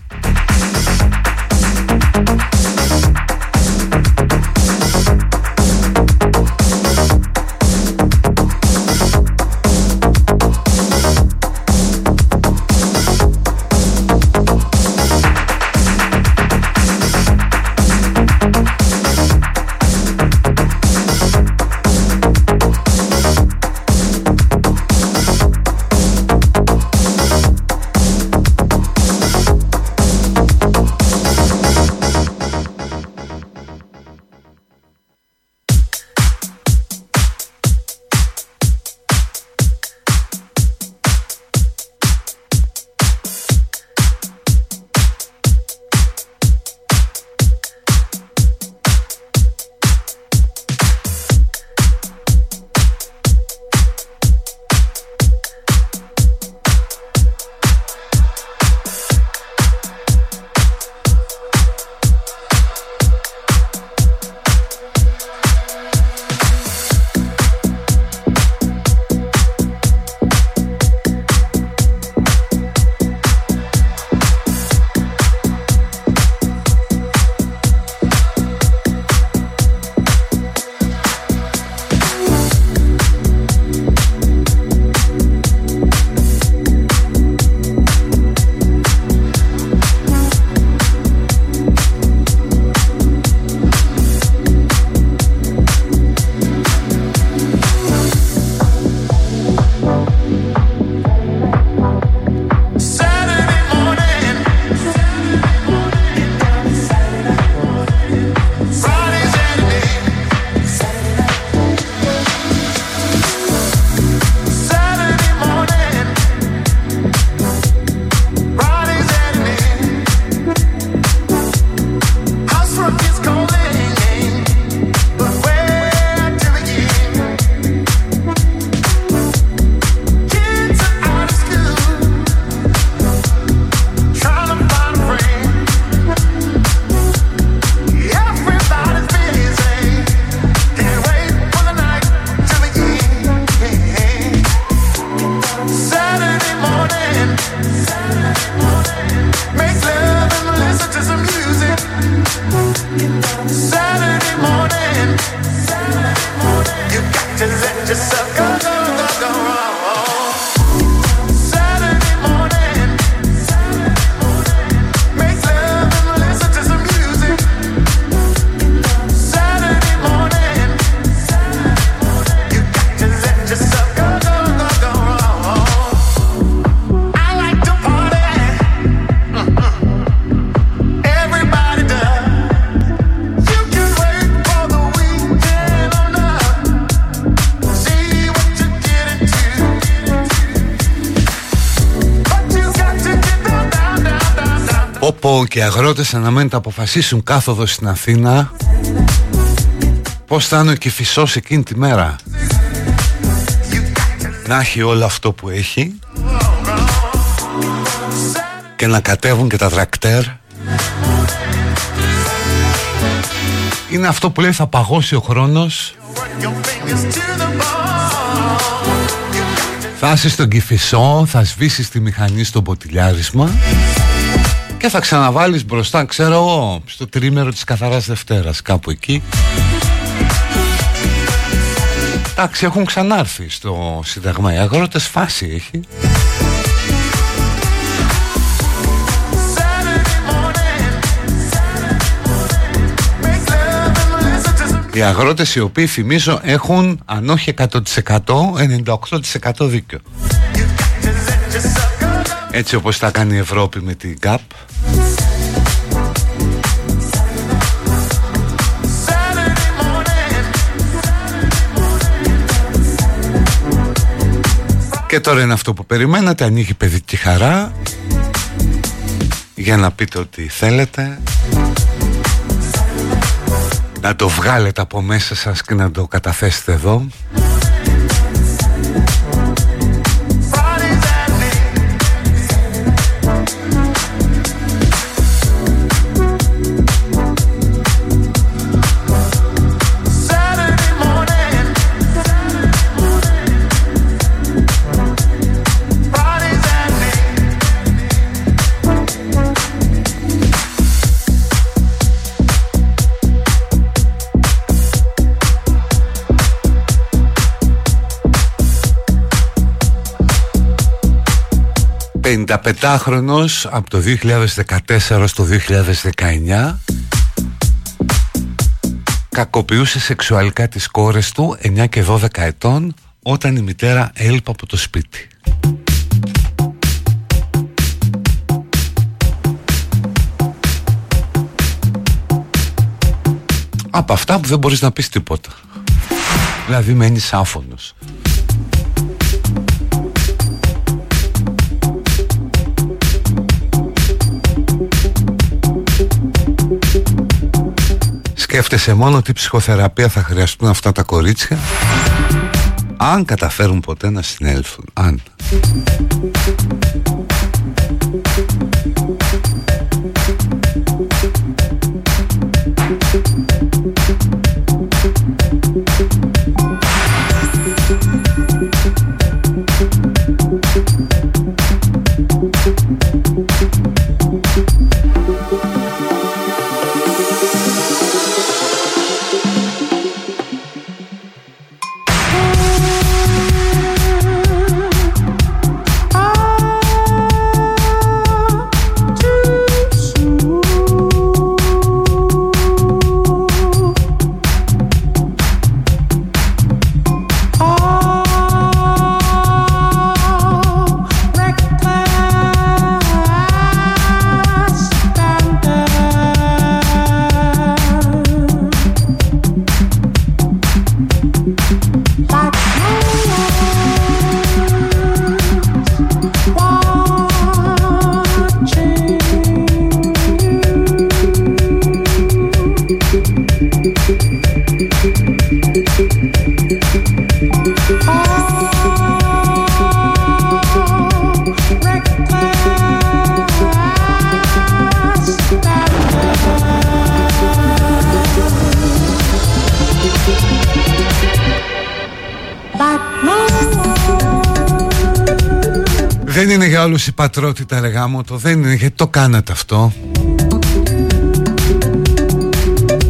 και αγρότες αναμένουν να αποφασίσουν κάθοδος στην Αθήνα. Πώς θα είναι ο Κηφισός εκείνη τη μέρα; Να έχει όλο αυτό που έχει και να κατέβουν και τα τρακτέρ είναι αυτό που λέει θα παγώσει ο χρόνος. Θα είσαι στον Κηφισό, θα σβήσεις τη μηχανή στο ποτηλιάρισμα και θα ξαναβάλεις μπροστά, ξέρω εγώ, στο τρίμερο της Καθαράς Δευτέρας, κάπου εκεί. Εντάξει, έχουν ξανάρθει στο Σύνταγμα. Οι αγρότες φάση έχει. Οι αγρότες οι οποίοι θυμίζω έχουν αν όχι 100% 98% δίκιο Έτσι όπως τα κάνει η Ευρώπη με την ΚΑΠ Και τώρα είναι αυτό που περιμένατε Ανοίγει παιδική χαρά. Για να πείτε ότι θέλετε. Να το βγάλετε από μέσα σας και να το καταθέσετε εδώ χρονος από το 2014 στο 2019 κακοποιούσε σεξουαλικά τις κόρες του 9 και 12 ετών όταν η μητέρα έλειπε από το σπίτι. Από αυτά που δεν μπορείς να πεις τίποτα. Δηλαδή μένεις άφωνος. Σκέφτεσαι μόνο τι ψυχοθεραπεία θα χρειαστούν αυτά τα κορίτσια; Αν καταφέρουν ποτέ να συνέλθουν Αν όλους η πατρότητα ρε το δεν είναι γιατί το κάνατε αυτό.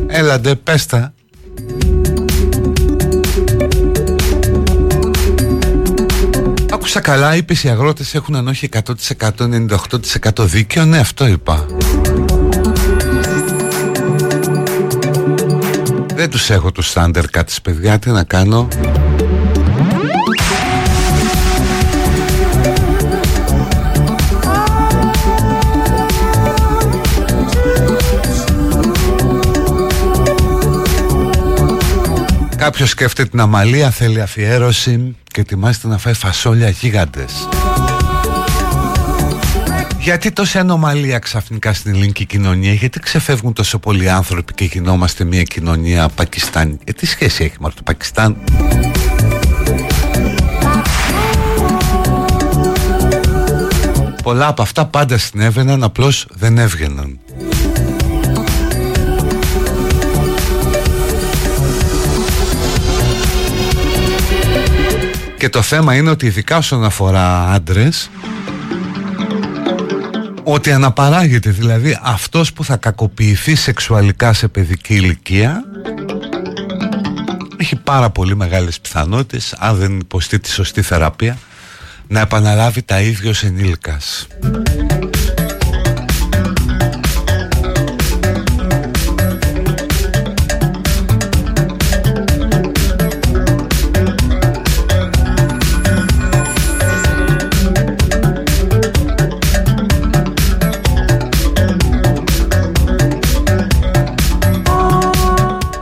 Έλαντε πέστα Άκουσα καλά είπες οι αγρότες έχουν αν όχι 100% 98% δίκαιο Ναι αυτό είπα. Δεν τους έχω τους standard κάτι παιδιά Τι να κάνω Κάποιος σκέφτεται την αμαλία, θέλει αφιέρωση και ετοιμάζεται να φάει φασόλια γίγαντες. Γιατί τόση ανομαλία ξαφνικά στην ελληνική κοινωνία, γιατί ξεφεύγουν τόσο πολλοί άνθρωποι και γινόμαστε μια κοινωνία Πακιστάν. Ε, τι σχέση έχει με το Πακιστάν; Πολλά από αυτά πάντα συνέβαιναν, απλώς δεν έβγαιναν. Και το θέμα είναι ότι ειδικά όσον αφορά άντρες ότι αναπαράγεται δηλαδή αυτός που θα κακοποιηθεί σεξουαλικά σε παιδική ηλικία έχει πάρα πολύ μεγάλες πιθανότητες αν δεν υποστεί τη σωστή θεραπεία να επαναλάβει τα ίδια ως ενήλικας.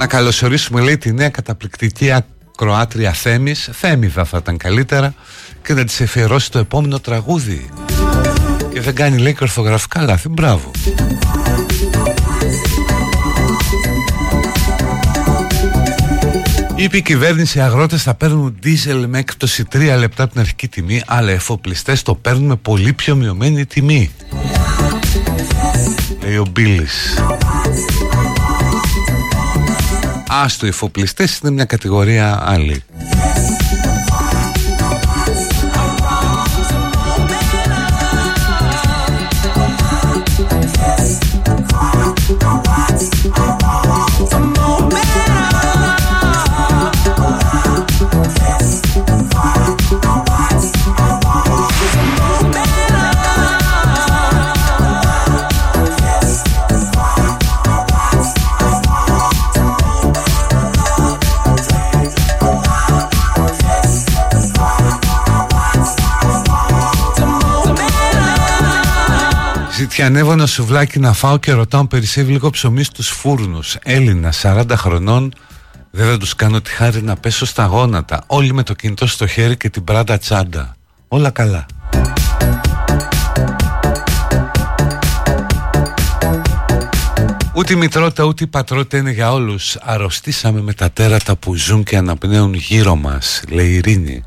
Καλωσορίσουμε λέει τη νέα καταπληκτική ακροάτρια Θέμης. Θέμηδα θα ήταν καλύτερα και να της εφιερώσει το επόμενο τραγούδι. Και δεν κάνει λέει και ορθογραφικά λάθη. Μπράβο. Είπε η κυβέρνηση οι αγρότες θα παίρνουν δίζελ με έκπτωση 3 λεπτά από την αρχική τιμή αλλά εφοπλιστές το παίρνουν με πολύ πιο μειωμένη τιμή. Λέει ο Μπίλης Άστο οι εφοπλιστές είναι μια κατηγορία άλλη ανέβω ένα σουβλάκι να φάω και ρωτάω αν περισσεύει λίγο ψωμί στους φούρνους. Έλληνα 40 χρονών Δεν θα τους κάνω τη χάρη να πέσω στα γόνατα. Όλοι με το κινητό στο χέρι και την πράτα τσάντα. Όλα καλά. Ούτε η μητρότητα ούτε η πατρότητα είναι για όλους. Αρρωστήσαμε με τα τέρατα που ζουν και αναπνέουν γύρω μας Λέει η Ειρήνη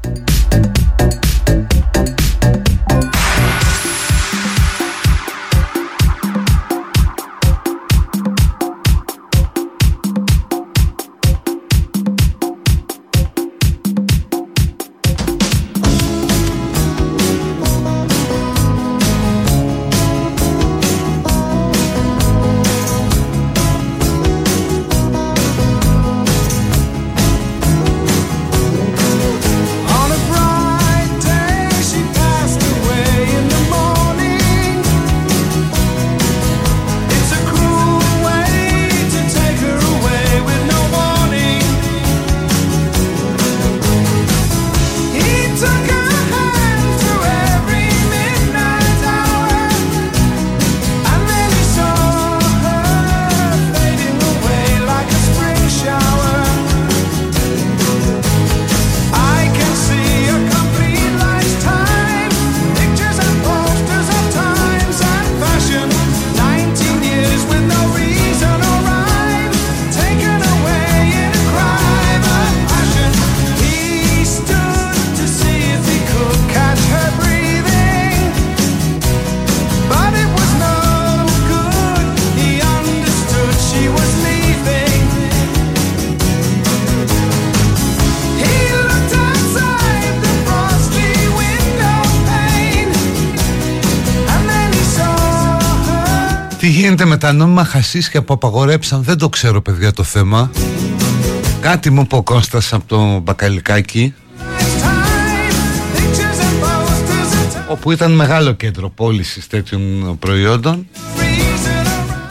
τα νόμιμα χασίσια που απαγορέψαν Δεν το ξέρω παιδιά το θέμα. Κάτι μου είπε ο Κώστας από το Μπακαλικάκι Όπου ήταν μεγάλο κέντρο πώλησης τέτοιων προϊόντων.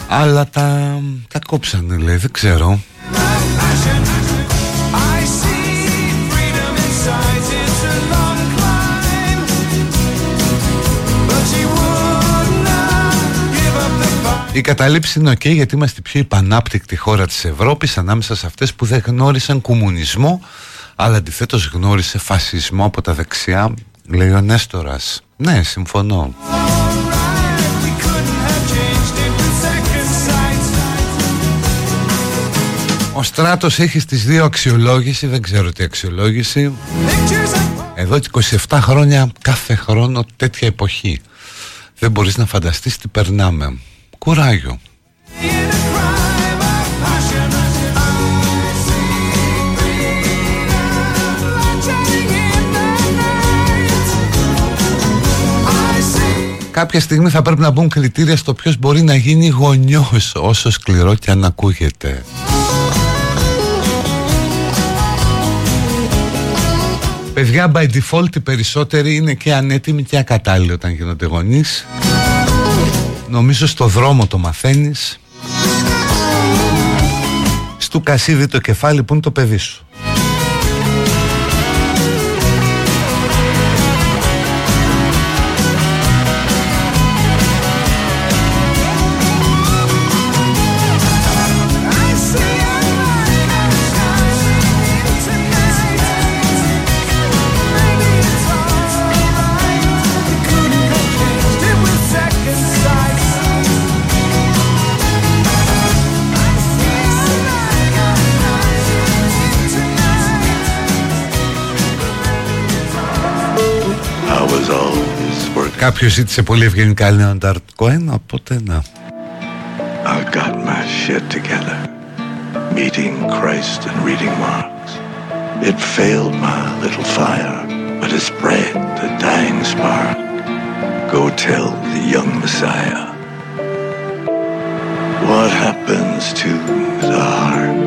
Αλλά τα, τα κόψανε λέει δεν ξέρω Η καταλήψη είναι ok γιατί είμαστε η πιο υπανάπτυκτη χώρα της Ευρώπης ανάμεσα σε αυτές που δεν γνώρισαν κομμουνισμό αλλά αντιθέτως γνώρισε φασισμό από τα δεξιά λέει ο Νέστορας. Ναι συμφωνώ. Ο Στράτος έχει στις δύο αξιολόγηση δεν ξέρω τι αξιολόγηση. Εδώ 27 χρόνια κάθε χρόνο τέτοια εποχή. Δεν μπορείς να φανταστείς τι περνάμε Κουράγιο Κάποια στιγμή θα πρέπει να μπουν κριτήρια στο ποιος μπορεί να γίνει γονιός όσο σκληρό και αν ακούγεται. Παιδιά, by default οι περισσότεροι είναι και ανέτοιμοι και ακατάλληλοι όταν γίνονται γονείς. Νομίζω στο δρόμο το μαθαίνεις. Στου κασίδι το κεφάλι που είναι το παιδί σου; Κάποιος ζήτησε πολύ ευγενικά Leonard Cohen, οπότε να. I got my shit together. Meeting Christ and reading Marx. It failed my little fire, but it spread the dying spark. Go tell the young Messiah. What happens to the heart?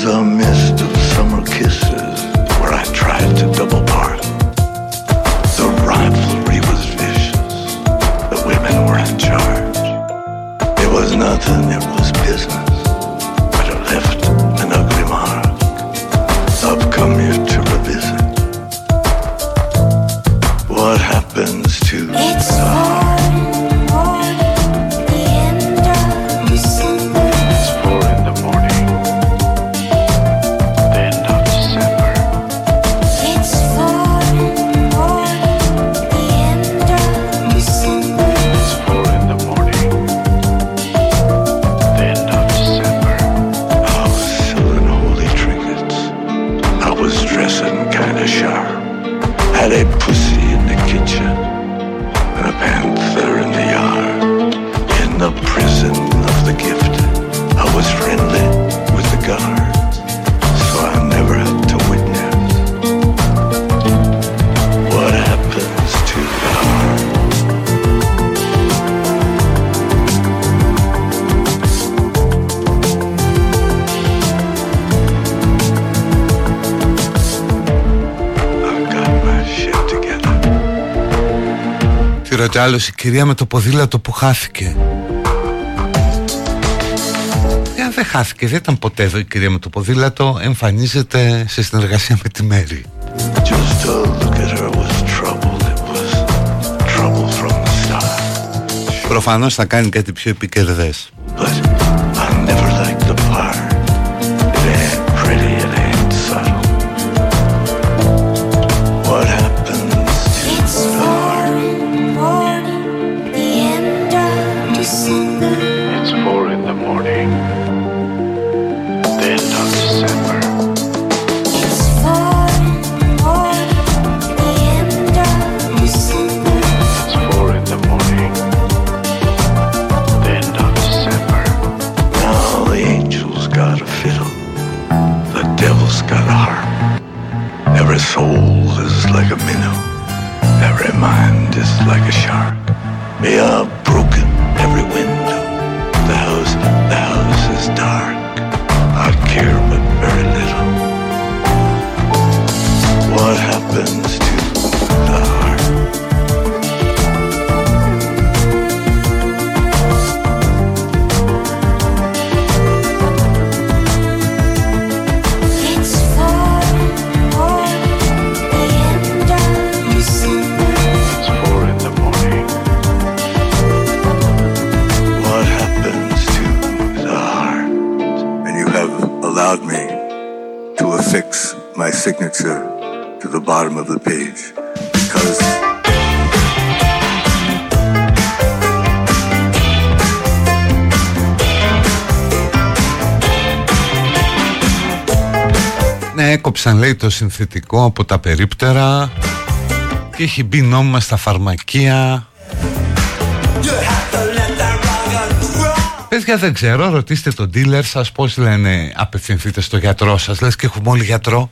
There's a mist of summer kisses where I tried to double park. The rivalry was vicious. The women were in charge. It was nothing, it was business. Άλλος η κυρία με το ποδήλατο που χάθηκε. Ε, δεν χάθηκε, δεν ήταν ποτέ εδώ η κυρία με το ποδήλατο. Εμφανίζεται σε συνεργασία με τη Μέρη. Just to look at her was trouble. It was trouble from the start. Προφανώς θα κάνει κάτι πιο επικερδές. Ναι, έκοψαν λέει το συνθετικό από τα περίπτερα και έχει μπει νόμιμα στα φαρμακεία. Παιδιά δεν ξέρω, ρωτήστε τον dealer σας πώς λένε απευθυνθείτε στο γιατρό σας Λες και έχουμε όλοι γιατρό.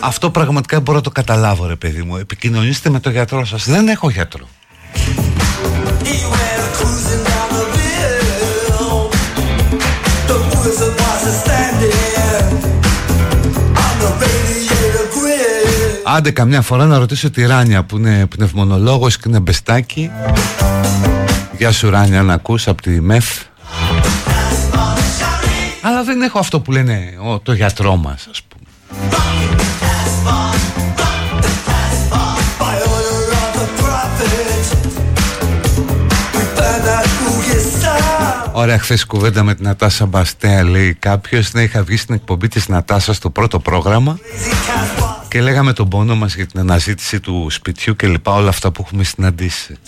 Αυτό πραγματικά μπορώ να το καταλάβω ρε παιδί μου. Επικοινωνήστε με τον γιατρό σας. Δεν έχω γιατρό Άντε καμιά φορά να ρωτήσω τη Ράνια που είναι πνευμονολόγος και είναι μπεστάκι. Γεια σου Ράνια να ακούς από τη ΜΕΦ. Αλλά δεν έχω αυτό που λένε ο, το γιατρό μας ας πούμε. Ωραία, χθες κουβέντα με την Νατάσα Μπαστέα λέει κάποιος. Ναι, είχα βγει στην εκπομπή της Νατάσα στο πρώτο πρόγραμμα και λέγαμε τον πόνο μας για την αναζήτηση του σπιτιού και λοιπά όλα αυτά που έχουμε συναντήσει.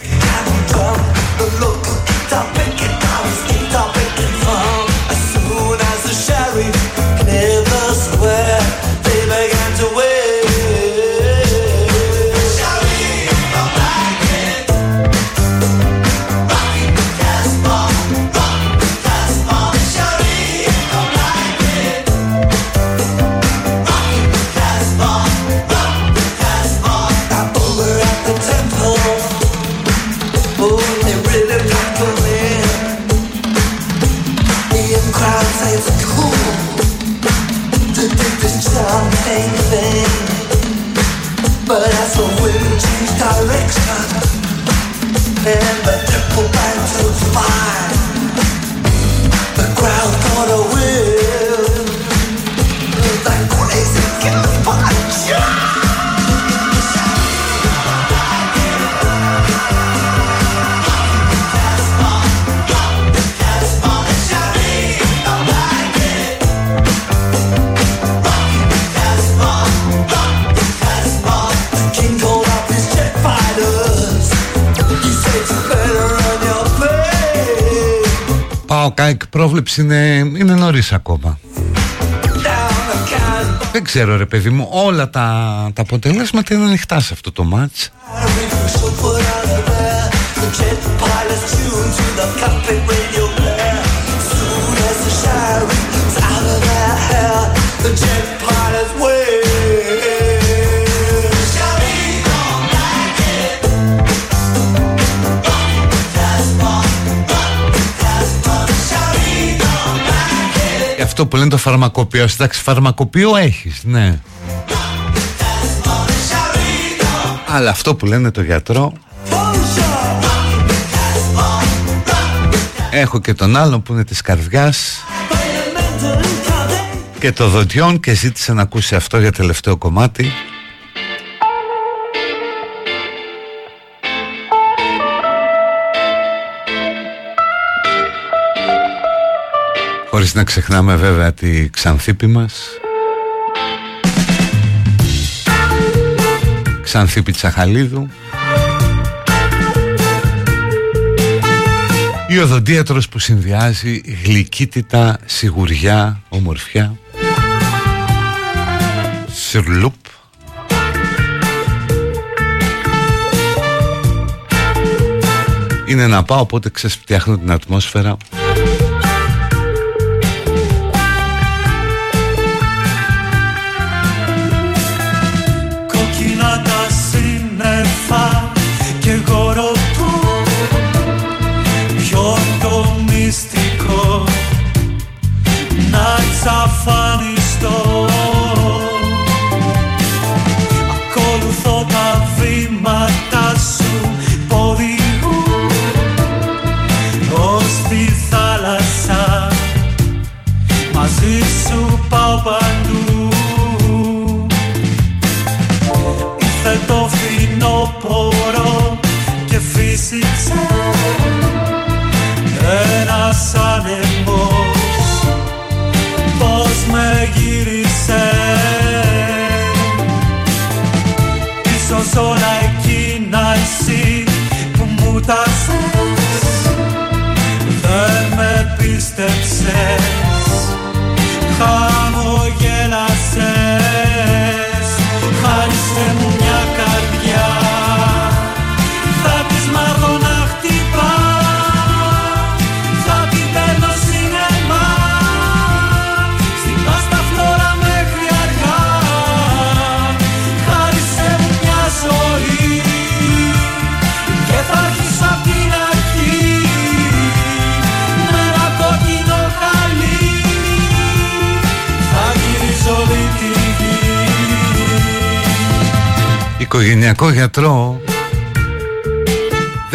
change πρόβλεψη είναι, είναι νωρίς ακόμα. Δεν ξέρω ρε παιδί μου Όλα τα, τα αποτελέσματα είναι ανοιχτά σε αυτό το μάτς αυτό που λένε το φαρμακοποιό. Εντάξει, φαρμακοποιό έχεις, ναι. Αλλά αυτό που λένε το γιατρό Έχω και τον άλλο που είναι της καρδιάς Και το δοντιόν και ζήτησε να ακούσει αυτό για τελευταίο κομμάτι Χωρίς να ξεχνάμε βέβαια τη Ξανθήπη μας. Ξανθήπη Τσαχαλίδου. Η οδοντίατρος που συνδυάζει γλυκύτητα, σιγουριά, ομορφιά. Σιρλουπ. Είναι να πάω οπότε ξεσπτιάχνω την ατμόσφαιρα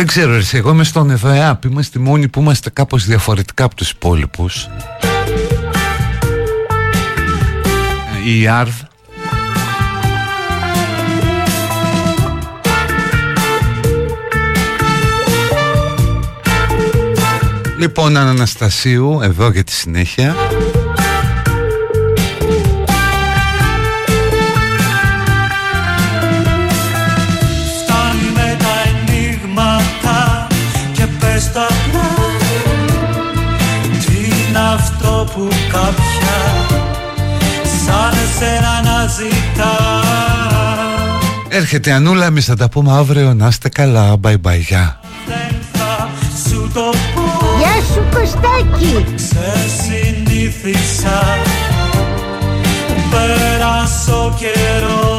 ξέρω εσύ Εγώ είμαι στον ΕΒΑ Είμαστε οι μόνοι που είμαστε κάπως διαφορετικά από τους υπόλοιπους. Η ΑΡΔ Λοιπόν Αναστασίου εδώ για τη συνέχεια και πες τα απλά Τι είναι αυτό που κάποια σαν εσένα αναζητά Έρχεται Ανούλα εμείς θα τα πούμε αύριο. Να είστε καλά. Bye bye γεια. Δεν θα σου το πω. Γεια σου Κωστάκη. Σε συνήθισα Πέρασε ο καιρός